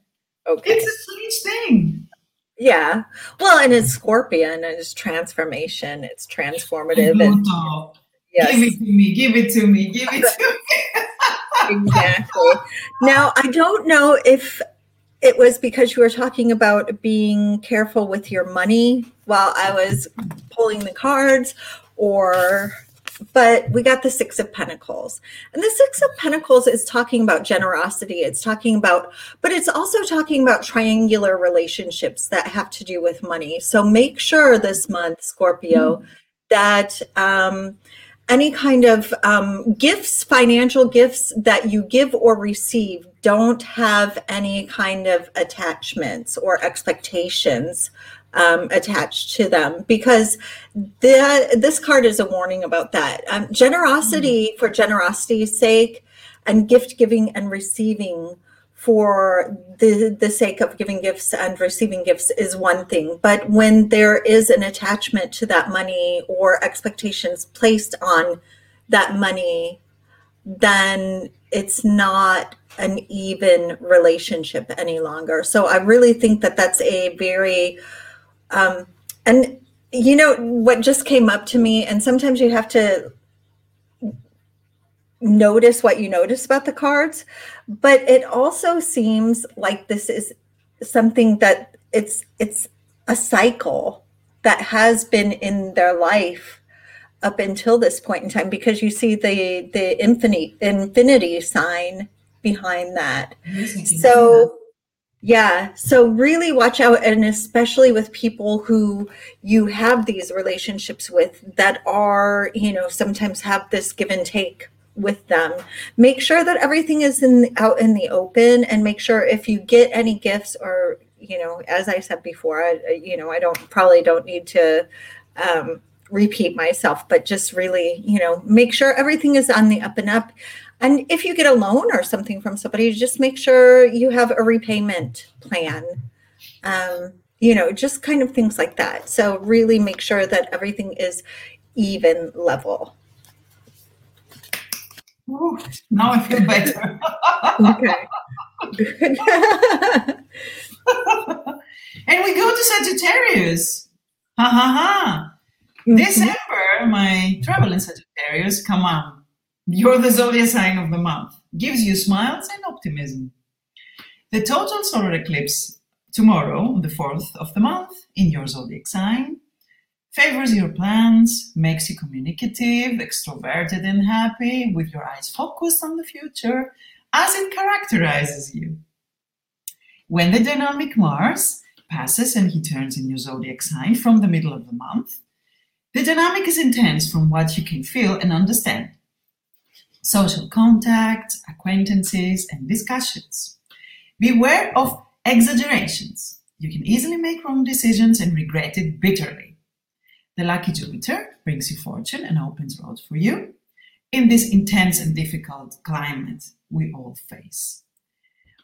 Okay. It's a sweet thing. Yeah. Well, and it's Scorpion and it's transformation. It's transformative. And, yes. Give it to me. Give it to me. Give it to me. exactly. Now, I don't know if it was because you were talking about being careful with your money while I was pulling the cards, or but we got the six of pentacles. And the six of pentacles is talking about generosity. It's talking about but it's also talking about triangular relationships that have to do with money. So make sure this month scorpio mm-hmm. that um, any kind of um, gifts, financial gifts that you give or receive don't have any kind of attachments or expectations um, attached to them because the, this card is a warning about that. Um, generosity mm-hmm. for generosity's sake and gift giving and receiving for the the sake of giving gifts and receiving gifts is one thing. But when there is an attachment to that money or expectations placed on that money then it's not an even relationship any longer. So i really think that that's a very um and you know what just came up to me and sometimes you have to notice what you notice about the cards but it also seems like this is something that it's it's a cycle that has been in their life up until this point in time because you see the the infinity infinity sign behind that. So yeah so really watch out and especially with people who you have these relationships with that are you know sometimes have this give and take with them. Make sure that everything is in out in the open and make sure if you get any gifts or you know as i said before i you know i don't probably don't need to um, repeat myself but just really you know make sure everything is on the up and up. And if you get a loan or something from somebody just make sure you have a repayment plan. Um, you know just kind of things like that. So really make sure that everything is even level Ooh, now I feel better. okay. Good. and we go to Sagittarius. Ha ha ha. Mm-hmm. December, my travel in Sagittarius, come on. You're the zodiac sign of the month. Gives you smiles and optimism. The total solar eclipse tomorrow, on the 4th of the month, in your zodiac sign, favors your plans, makes you communicative, extroverted, and happy, with your eyes focused on the future, as it characterizes you. When the dynamic Mars passes and he turns in your zodiac sign from the middle of the month, the dynamic is intense from what you can feel and understand. Social contact, acquaintances, and discussions. Beware of exaggerations. You can easily make wrong decisions and regret it bitterly. The lucky Jupiter brings you fortune and opens roads for you in this intense and difficult climate we all face.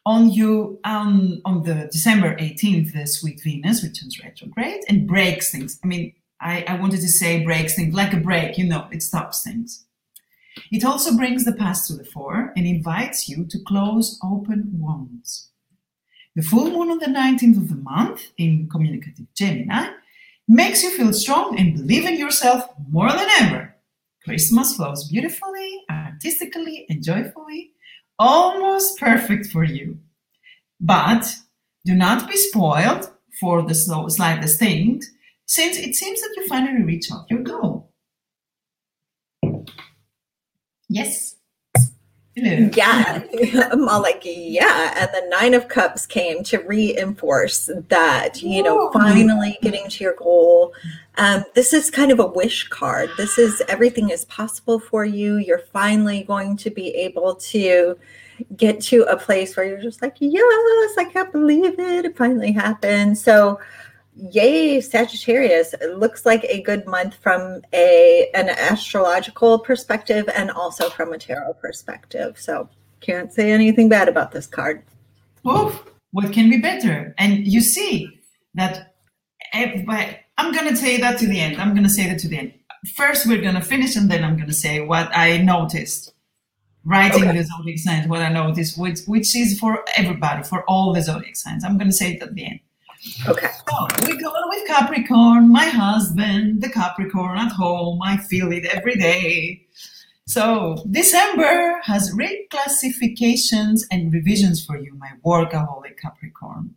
On you on, on the December 18th, the sweet Venus returns retrograde and breaks things. I mean, I, I wanted to say breaks things like a break, you know, it stops things. It also brings the past to the fore and invites you to close open wounds. The full moon on the 19th of the month in communicative Gemini makes you feel strong and believe in yourself more than ever. Christmas flows beautifully, artistically, and joyfully, almost perfect for you. But do not be spoiled for the slightest thing, since it seems that you finally reach out your goal. Yes. Yeah. I'm all like, yeah. And the Nine of Cups came to reinforce that, you know, finally getting to your goal. Um, this is kind of a wish card. This is everything is possible for you. You're finally going to be able to get to a place where you're just like, yes, I can't believe it. It finally happened. So, yay sagittarius. It looks like a good month from a an astrological perspective and also from a tarot perspective. So can't say anything bad about this card. Oh what can be better? And you see that i'm going to say that to the end. I'm going to say that to the end. First we're going to finish and then i'm going to say what i noticed. Writing okay. the zodiac signs what i noticed which which is for everybody for all the zodiac signs. I'm going to say it at the end Okay. So we go with Capricorn, my husband, the Capricorn at home. I feel it every day. So December has reclassifications and revisions for you, my workaholic Capricorn.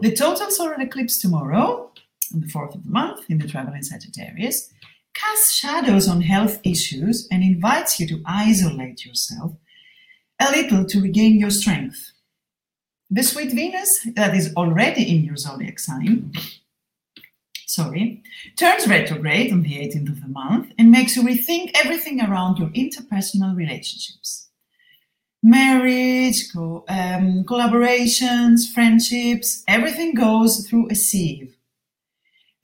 The total solar eclipse tomorrow, on the 4th of the month, in the traveling Sagittarius, casts shadows on health issues and invites you to isolate yourself a little to regain your strength. The sweet Venus, that is already in your zodiac sign, sorry, turns retrograde on the 18th of the month and makes you rethink everything around your interpersonal relationships. Marriage, co- um, collaborations, friendships, everything goes through a sieve.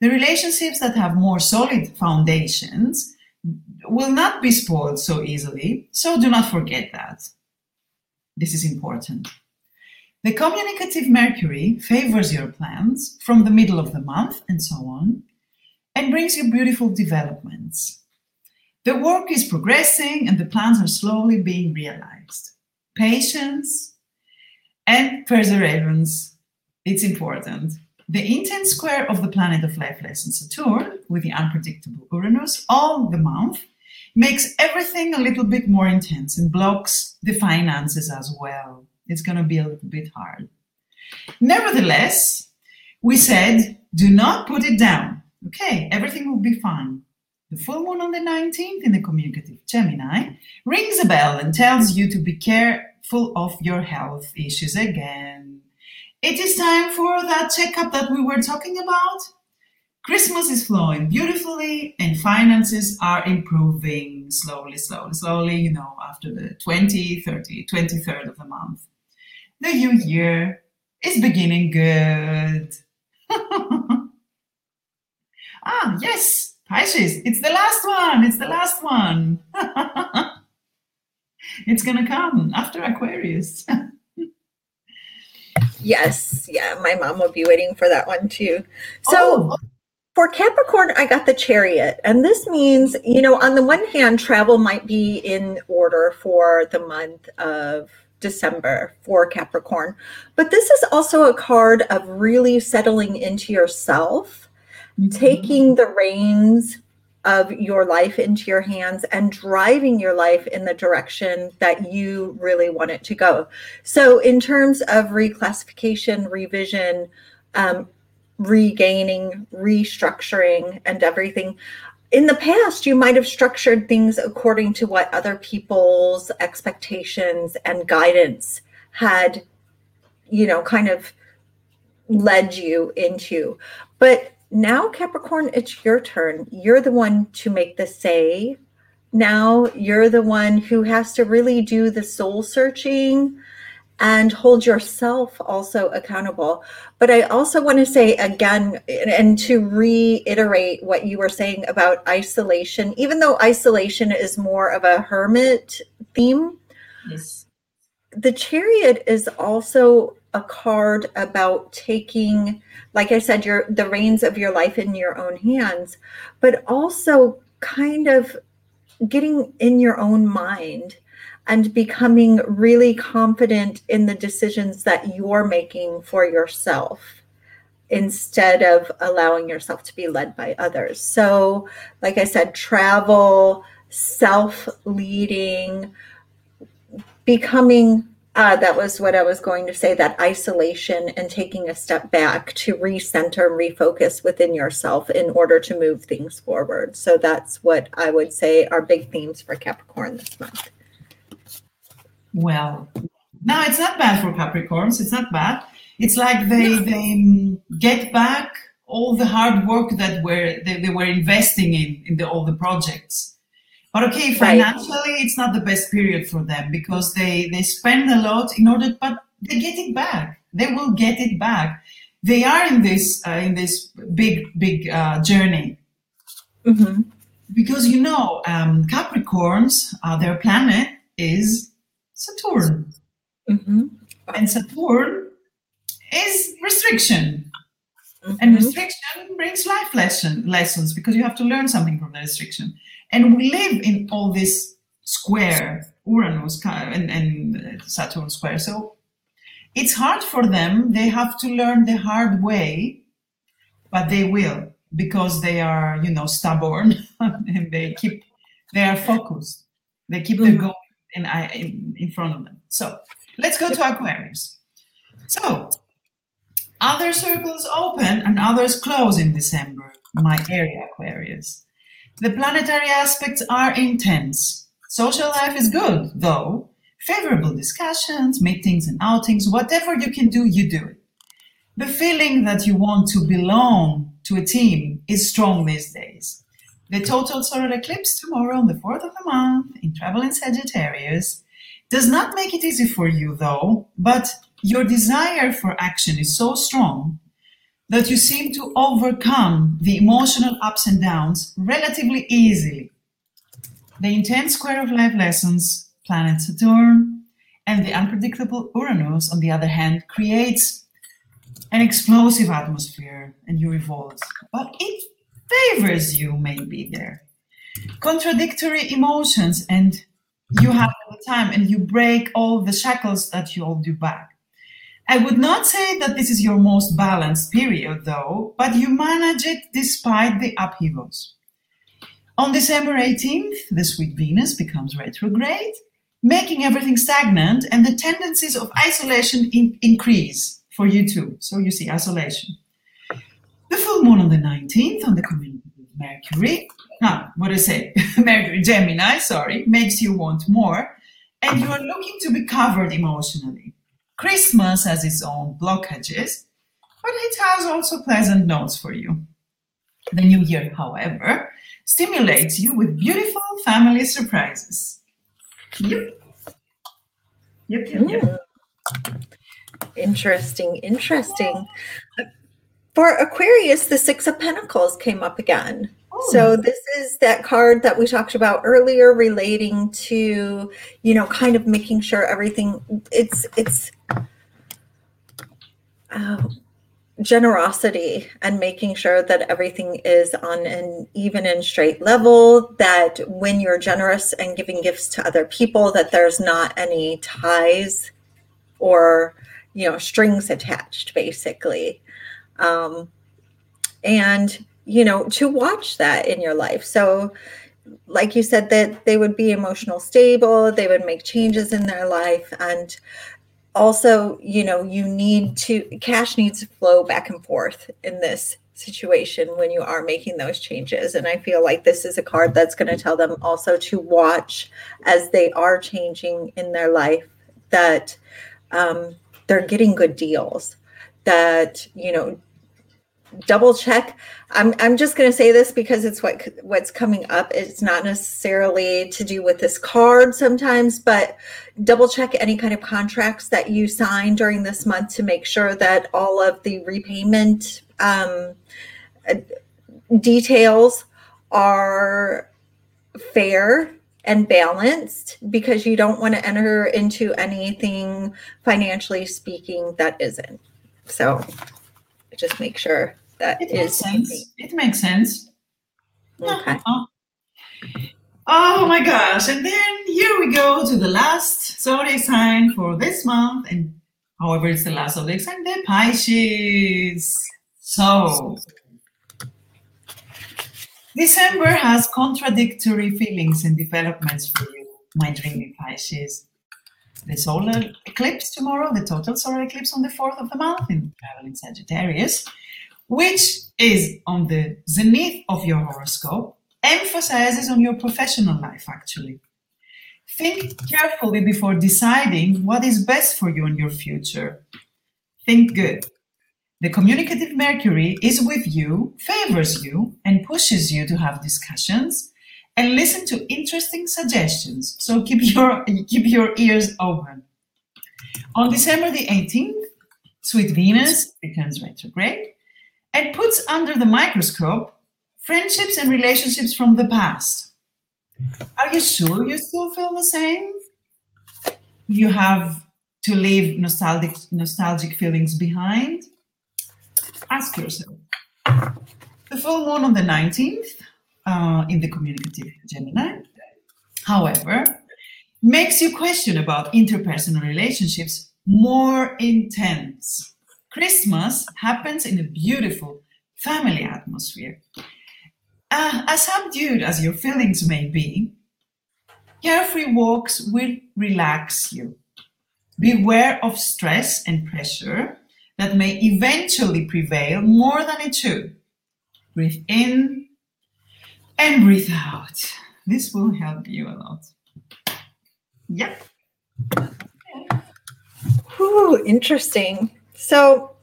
The relationships that have more solid foundations will not be spoiled so easily, so do not forget that. This is important. The communicative Mercury favors your plans from the middle of the month and so on, and brings you beautiful developments. The work is progressing and the plans are slowly being realized. Patience and perseverance, it's important. The intense square of the planet of life lesson Saturn with the unpredictable Uranus all the month makes everything a little bit more intense and blocks the finances as well it's going to be a little bit hard. Nevertheless, we said, do not put it down. Okay, everything will be fine. The full moon on the 19th in the communicative Gemini rings a bell and tells you to be careful of your health issues again. It is time for that checkup that we were talking about. Christmas is flowing beautifully and finances are improving slowly, slowly, slowly, you know, after the 20, 30, 23rd of the month the new year is beginning good. ah, yes, Pisces, it's the last one. It's the last one. it's going to come after Aquarius. yes, yeah, my mom will be waiting for that one too. So, oh. for Capricorn, I got the chariot. And this means, you know, on the one hand, travel might be in order for the month of December for Capricorn. But this is also a card of really settling into yourself, mm-hmm. taking the reins of your life into your hands and driving your life in the direction that you really want it to go. So, in terms of reclassification, revision, um, regaining, restructuring, and everything, in the past, you might have structured things according to what other people's expectations and guidance had, you know, kind of led you into. But now, Capricorn, it's your turn. You're the one to make the say. Now you're the one who has to really do the soul searching and hold yourself also accountable. But I also want to say again, and to reiterate what you were saying about isolation, even though isolation is more of a hermit theme, yes. the chariot is also a card about taking like i said your the reins of your life in your own hands but also kind of getting in your own mind and becoming really confident in the decisions that you're making for yourself instead of allowing yourself to be led by others so like i said travel self leading becoming uh, that was what I was going to say that isolation and taking a step back to recenter and refocus within yourself in order to move things forward. So that's what I would say are big themes for Capricorn this month. Well, no, it's not bad for Capricorns. It's not bad. It's like they no. they get back all the hard work that were they, they were investing in in the, all the projects but okay, financially, right. it's not the best period for them because they they spend a lot in order, but they get it back. They will get it back. They are in this uh, in this big big uh, journey. Mm-hmm. Because you know, um, Capricorns, uh, their planet is Saturn, mm-hmm. and Saturn is restriction. Mm-hmm. And restriction brings life lesson, lessons because you have to learn something from the restriction. And we live in all this square, Uranus and, and Saturn square. So it's hard for them. They have to learn the hard way, but they will because they are, you know, stubborn and they keep, they are focused. They keep mm-hmm. the goal in, in, in front of them. So let's go to Aquarius. So other circles open and others close in December, my area Aquarius. The planetary aspects are intense. Social life is good, though. Favorable discussions, meetings, and outings, whatever you can do, you do it. The feeling that you want to belong to a team is strong these days. The total solar eclipse tomorrow on the 4th of the month in traveling Sagittarius does not make it easy for you, though, but your desire for action is so strong that you seem to overcome the emotional ups and downs relatively easily. The intense square of life lessons, planet Saturn, and the unpredictable Uranus, on the other hand, creates an explosive atmosphere and you revolt. But it favors you, maybe there. Contradictory emotions, and you have the time and you break all the shackles that you hold you back. I would not say that this is your most balanced period, though, but you manage it despite the upheavals. On December 18th, the sweet Venus becomes retrograde, making everything stagnant, and the tendencies of isolation in- increase for you too. So you see isolation. The full moon on the 19th on the community of Mercury, ah, what I say, Mercury, Gemini, sorry, makes you want more, and you are looking to be covered emotionally. Christmas has its own blockages, but it has also pleasant notes for you. The new year, however, stimulates you with beautiful family surprises. Yep. Yep, yep, yep. Interesting, interesting. For Aquarius, the Six of Pentacles came up again. So this is that card that we talked about earlier relating to, you know, kind of making sure everything it's it's uh, generosity and making sure that everything is on an even and straight level that when you're generous and giving gifts to other people that there's not any ties or you know strings attached basically um, and you know, to watch that in your life. So, like you said, that they would be emotional stable, they would make changes in their life. And also, you know, you need to, cash needs to flow back and forth in this situation when you are making those changes. And I feel like this is a card that's going to tell them also to watch as they are changing in their life that um, they're getting good deals, that, you know, double check. I'm i'm just going to say this because it's what what's coming up. It's not necessarily to do with this card sometimes but double check any kind of contracts that you sign during this month to make sure that all of the repayment um, details are fair and balanced because you don't want to enter into anything financially speaking that isn't. So just make sure that it is It makes sense. It makes sense. Okay. Oh. oh my gosh. And then here we go to the last zodiac sign for this month. And however, it's the last zodiac sign, the Pisces. So December has contradictory feelings and developments for you, my dreamy Pisces. The solar eclipse tomorrow, the total solar eclipse on the 4th of the month in traveling Sagittarius, which is on the zenith of your horoscope, emphasizes on your professional life actually. Think carefully before deciding what is best for you in your future. Think good. The communicative Mercury is with you, favors you, and pushes you to have discussions and listen to interesting suggestions. So keep your keep your ears open. On December the 18th, sweet Venus becomes retrograde and puts under the microscope friendships and relationships from the past. Are you sure you still feel the same? You have to leave nostalgic nostalgic feelings behind? Ask yourself. The full moon on the 19th uh, in the communicative Gemini, however, makes you question about interpersonal relationships more intense. Christmas happens in a beautiful family atmosphere. Uh, as subdued as your feelings may be, carefree walks will relax you. Beware of stress and pressure that may eventually prevail more than it should. Breathe in and breathe out. This will help you a lot. Yep. Ooh, interesting. So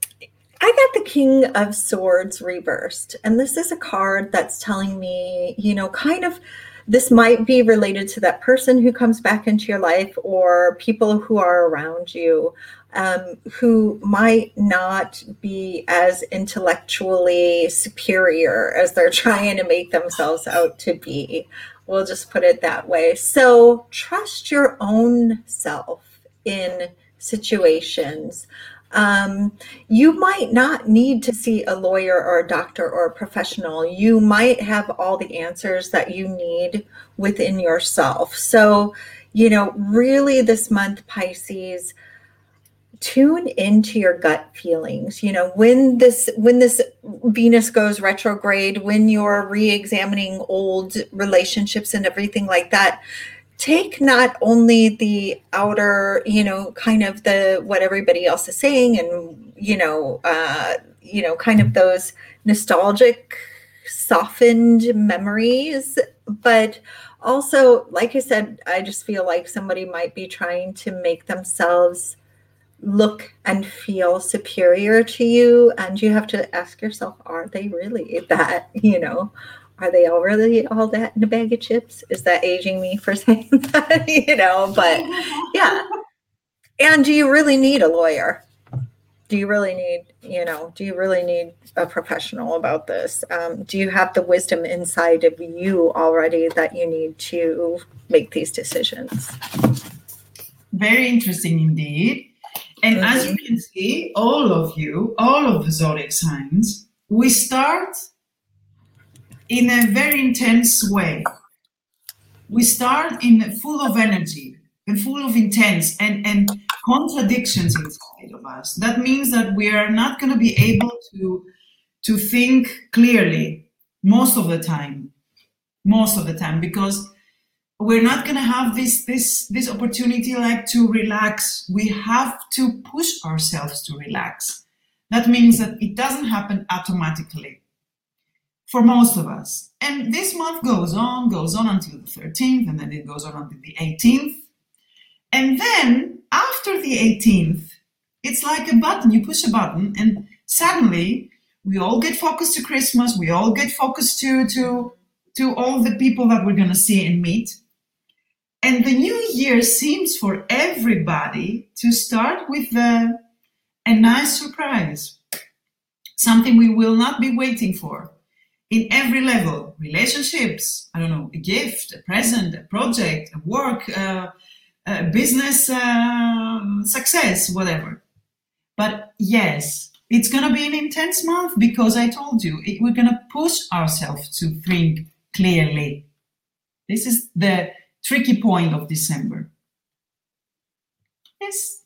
I got the King of Swords reversed, and this is a card that's telling me, you know, kind of this might be related to that person who comes back into your life or people who are around you um, who might not be as intellectually superior as they're trying to make themselves out to be. We'll just put it that way. So trust your own self in situations. Um, you might not need to see a lawyer or a doctor or a professional. You might have all the answers that you need within yourself. So, you know, really this month, Pisces, tune into your gut feelings. You know when this when this venus goes retrograde when you're re-examining old relationships and everything like that take not only the outer you know kind of the what everybody else is saying and you know uh you know kind of those nostalgic softened memories but also like i said i just feel like somebody might be trying to make themselves look and feel superior to you and you have to ask yourself are they really that you know? Are they all really all that in a bag of chips? Is that aging me for saying that you know? But yeah. And do you really need a lawyer? Do you really need you know do you really need a professional about this? Um, do you have the wisdom inside of you already that you need to make these decisions? Very interesting indeed and as you can see, all of you, all of the zodiac signs, we start in a very intense way. We start in full of energy and full of intense and, and contradictions inside of us. That means that we are not going to be able to, to think clearly most of the time most of the time because we're not going to have this this this opportunity like to relax. We have to push ourselves to relax. That means that it doesn't happen automatically for most of us. And this month goes on goes on until the 13th and then it goes on until the 18th and then after the 18th it's like a button. You push a button and suddenly we all get focused to christmas. We all get focused to to to all the people that we're going to see and meet. And the new year seems for everybody to start with a, a nice surprise, something we will not be waiting for in every level relationships, I don't know, a gift, a present, a project, a work, uh, a business uh, success, whatever. But yes, it's going to be an intense month because I told you it, we're going to push ourselves to think clearly. This is the tricky point of December. Yes.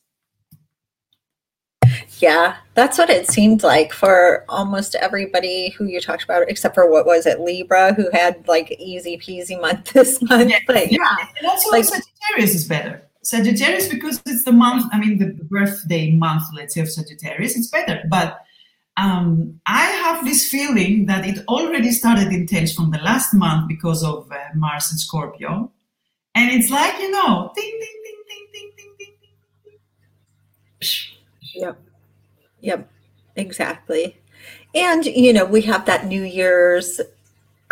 Yeah, that's what it seemed like for almost everybody who you talked about, except for what was it, Libra, who had like easy peasy month this month. Yeah, but yeah. And also like, Sagittarius is better. Sagittarius because it's the month, I mean the birthday month, let's say, of Sagittarius, it's better. But um, I have this feeling that it already started intense from the last month because of uh, Mars and Scorpio. And it's like, you know, ding, ding, ding, ding, ding, ding, ding, ding. Yep. Yep. Exactly. And, you know, we have that New Year's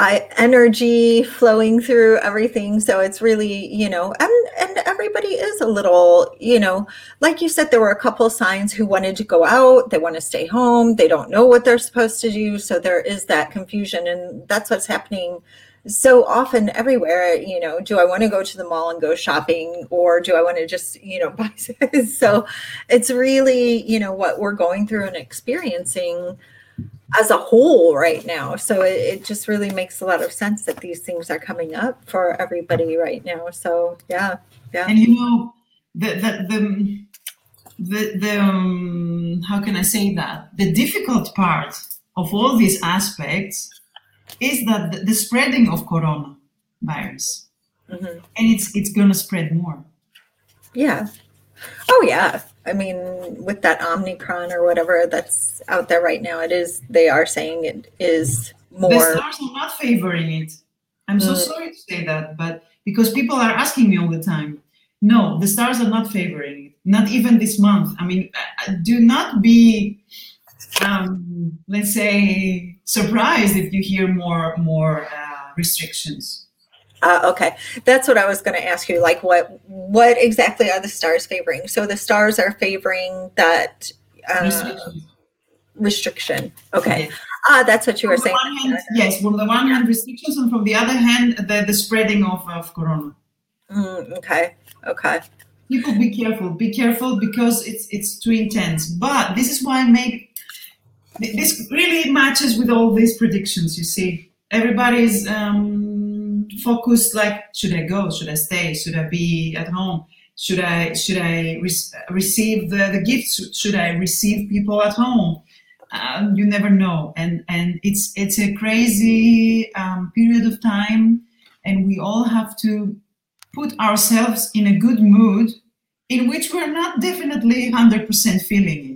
I, energy flowing through everything. So it's really, you know, and and everybody is a little, you know, like you said, there were a couple signs who wanted to go out, they want to stay home, they don't know what they're supposed to do. So there is that confusion, and that's what's happening so often everywhere. You know, do I want to go to the mall and go shopping, or do I want to just, you know, buy? so it's really, you know, what we're going through and experiencing as a whole right now. So it, it, just really makes a lot of sense that these things are coming up for everybody right now. So yeah, yeah. And you know, the the the the, the um, how can I say that the difficult part of all these aspects is that the, spreading of coronavirus, mm-hmm. and it's it's going to spread more. Yeah. Oh yeah. I mean, with that Omicron or whatever that's out there right now, it is, they are saying it is more. The stars are not favoring it. I'm so mm. sorry to say that, but because people are asking me all the time, no, the stars are not favoring it, not even this month. I mean, uh, uh, do not be, um, let's say, surprised if you hear more more uh, restrictions. Uh, okay, that's what I was going to ask you. Like, what what exactly are the stars favoring? So the stars are favoring that uh, restriction. restriction. Okay, yes. ah, that's what you were saying. Hand, yes, from the one hand restrictions, and from the other hand, the, the spreading of, of corona. Mm, okay, okay. People, be careful. Be careful because it's it's too intense. But this is why maybe this really matches with all these predictions. You see, everybody's. Um, focused like should i go? Should i stay? Should i be at home? Should i should i re- receive the, the gifts? Should i receive people at home? Um, you never know. And and it's it's a crazy um, period of time and we all have to put ourselves in a good mood in which we're not definitely 100% feeling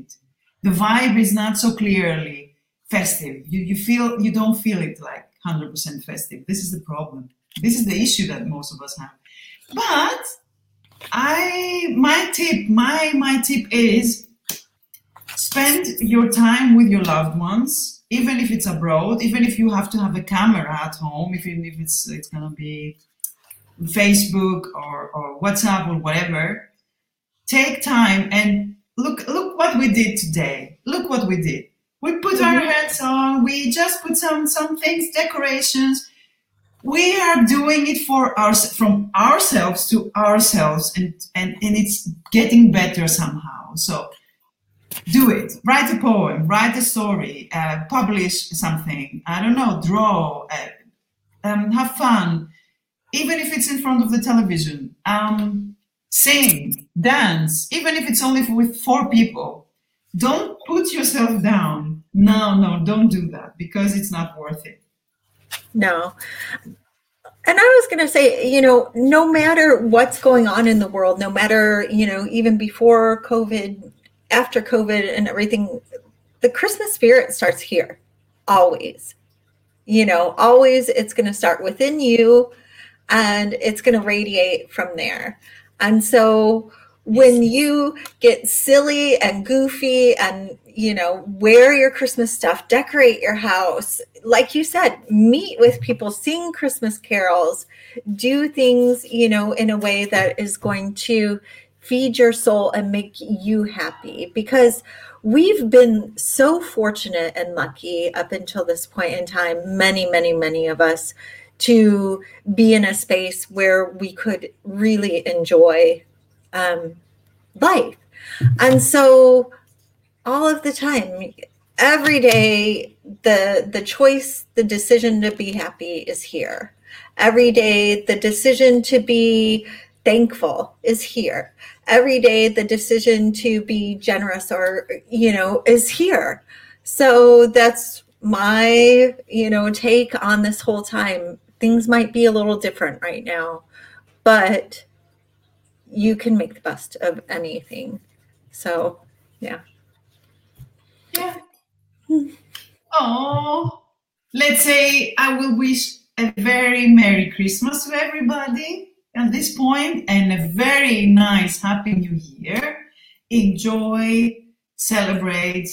the vibe is not so clearly festive you, you feel you don't feel it like 100% festive this is the problem this is the issue that most of us have. But I my tip, my my tip is spend your time with your loved ones, even if it's abroad, even if you have to have a camera at home, even if it's it's gonna be Facebook or, or WhatsApp or whatever. Take time and look look what we did today. Look what we did. We put our mm-hmm. hats on, we just put some some things, decorations, we are doing it for us from ourselves to ourselves and, and and it's getting better somehow so do it write a poem write a story uh, publish something i don't know draw uh, um, have fun even if it's in front of the television um, sing dance even if it's only with four people don't put yourself down no no don't do that because it's not worth it no. And I was going to say, you know, no matter what's going on in the world, no matter, you know, even before COVID, after COVID and everything, the Christmas spirit starts here always. You know, always it's going to start within you and it's going to radiate from there. And so when you get silly and goofy and you know wear your christmas stuff decorate your house like you said meet with people sing christmas carols do things you know in a way that is going to feed your soul and make you happy. Because we've been so fortunate and lucky up until this point in time many many many of us to be in a space where we could really enjoy um, life. And so all of the time, every day, the the choice, the decision to be happy is here. Every day, the decision to be thankful is here. Every day, the decision to be generous or, you know, is here. So that's my, you know, take on this whole time. Things might be a little different right now, but you can make the best of anything. So, yeah. Yeah. Oh, let's say I will wish a very Merry Christmas to everybody at this point and a very nice Happy New Year. Enjoy, celebrate.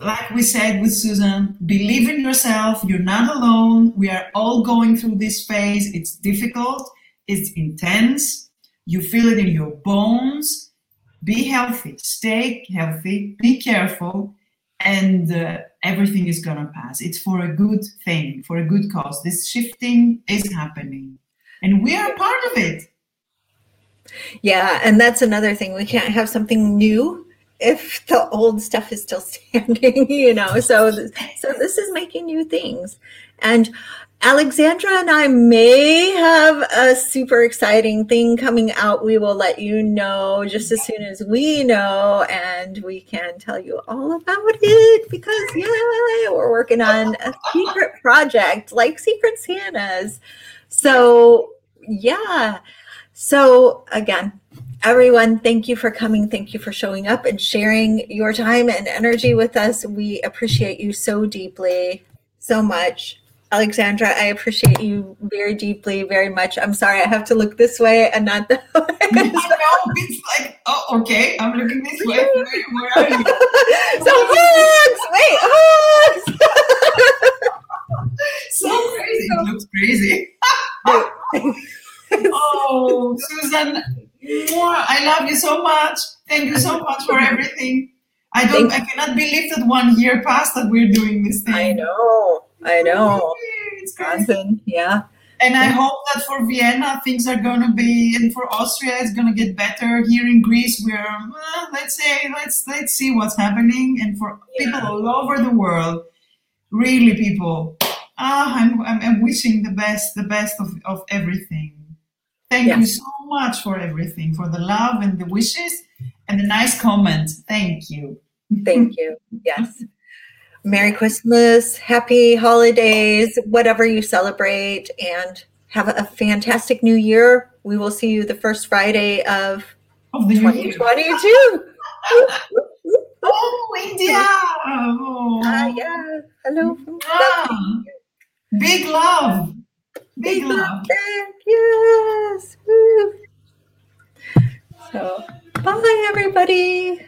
Like we said with Susan, believe in yourself. You're not alone. We are all going through this phase. It's difficult, it's intense you feel it in your bones. Be healthy, stay healthy, be careful, and uh, everything is gonna pass. It's for a good thing, for a good cause. This shifting is happening, and we are part of it. Yeah, and that's another thing. We can't have something new if the old stuff is still standing, you know. So, so this is making new things, and Alexandra and I may have a super exciting thing coming out. We will let you know just as soon as we know, and we can tell you all about it because, yeah, we're working on a secret project like Secret Santas. So, yeah. So, again, everyone, thank you for coming. Thank you for showing up and sharing your time and energy with us. We appreciate you so deeply, so much. Alexandra, I appreciate you very deeply, very much. I'm sorry, I have to look this way and not that way. it's like, oh, okay, I'm looking this way. Where, where are you? so hugs, wait, hugs. so crazy. It looks crazy. oh, Susan, I love you so much. Thank you so much for everything. I don't, I cannot believe that one year passed that we're doing this thing. I know. I know. Wisconsin, yeah. And I hope that for Vienna things are going to be, and for Austria it's going to get better. Here in Greece, we're well, let's say let's let's see what's happening. And for yeah. people all over the world, really, people, ah, I'm, I'm, I'm wishing the best, the best of of everything. Thank yes. you so much for everything, for the love and the wishes, and the nice comments. Thank you. Thank you. Yes. Merry Christmas, happy holidays, whatever you celebrate, and have a fantastic new year. We will see you the first Friday of, of 2022. oh, India! Oh. Uh, yeah. Hello. Ah, big love. Big, love. Yes. Woo. So, bye, everybody.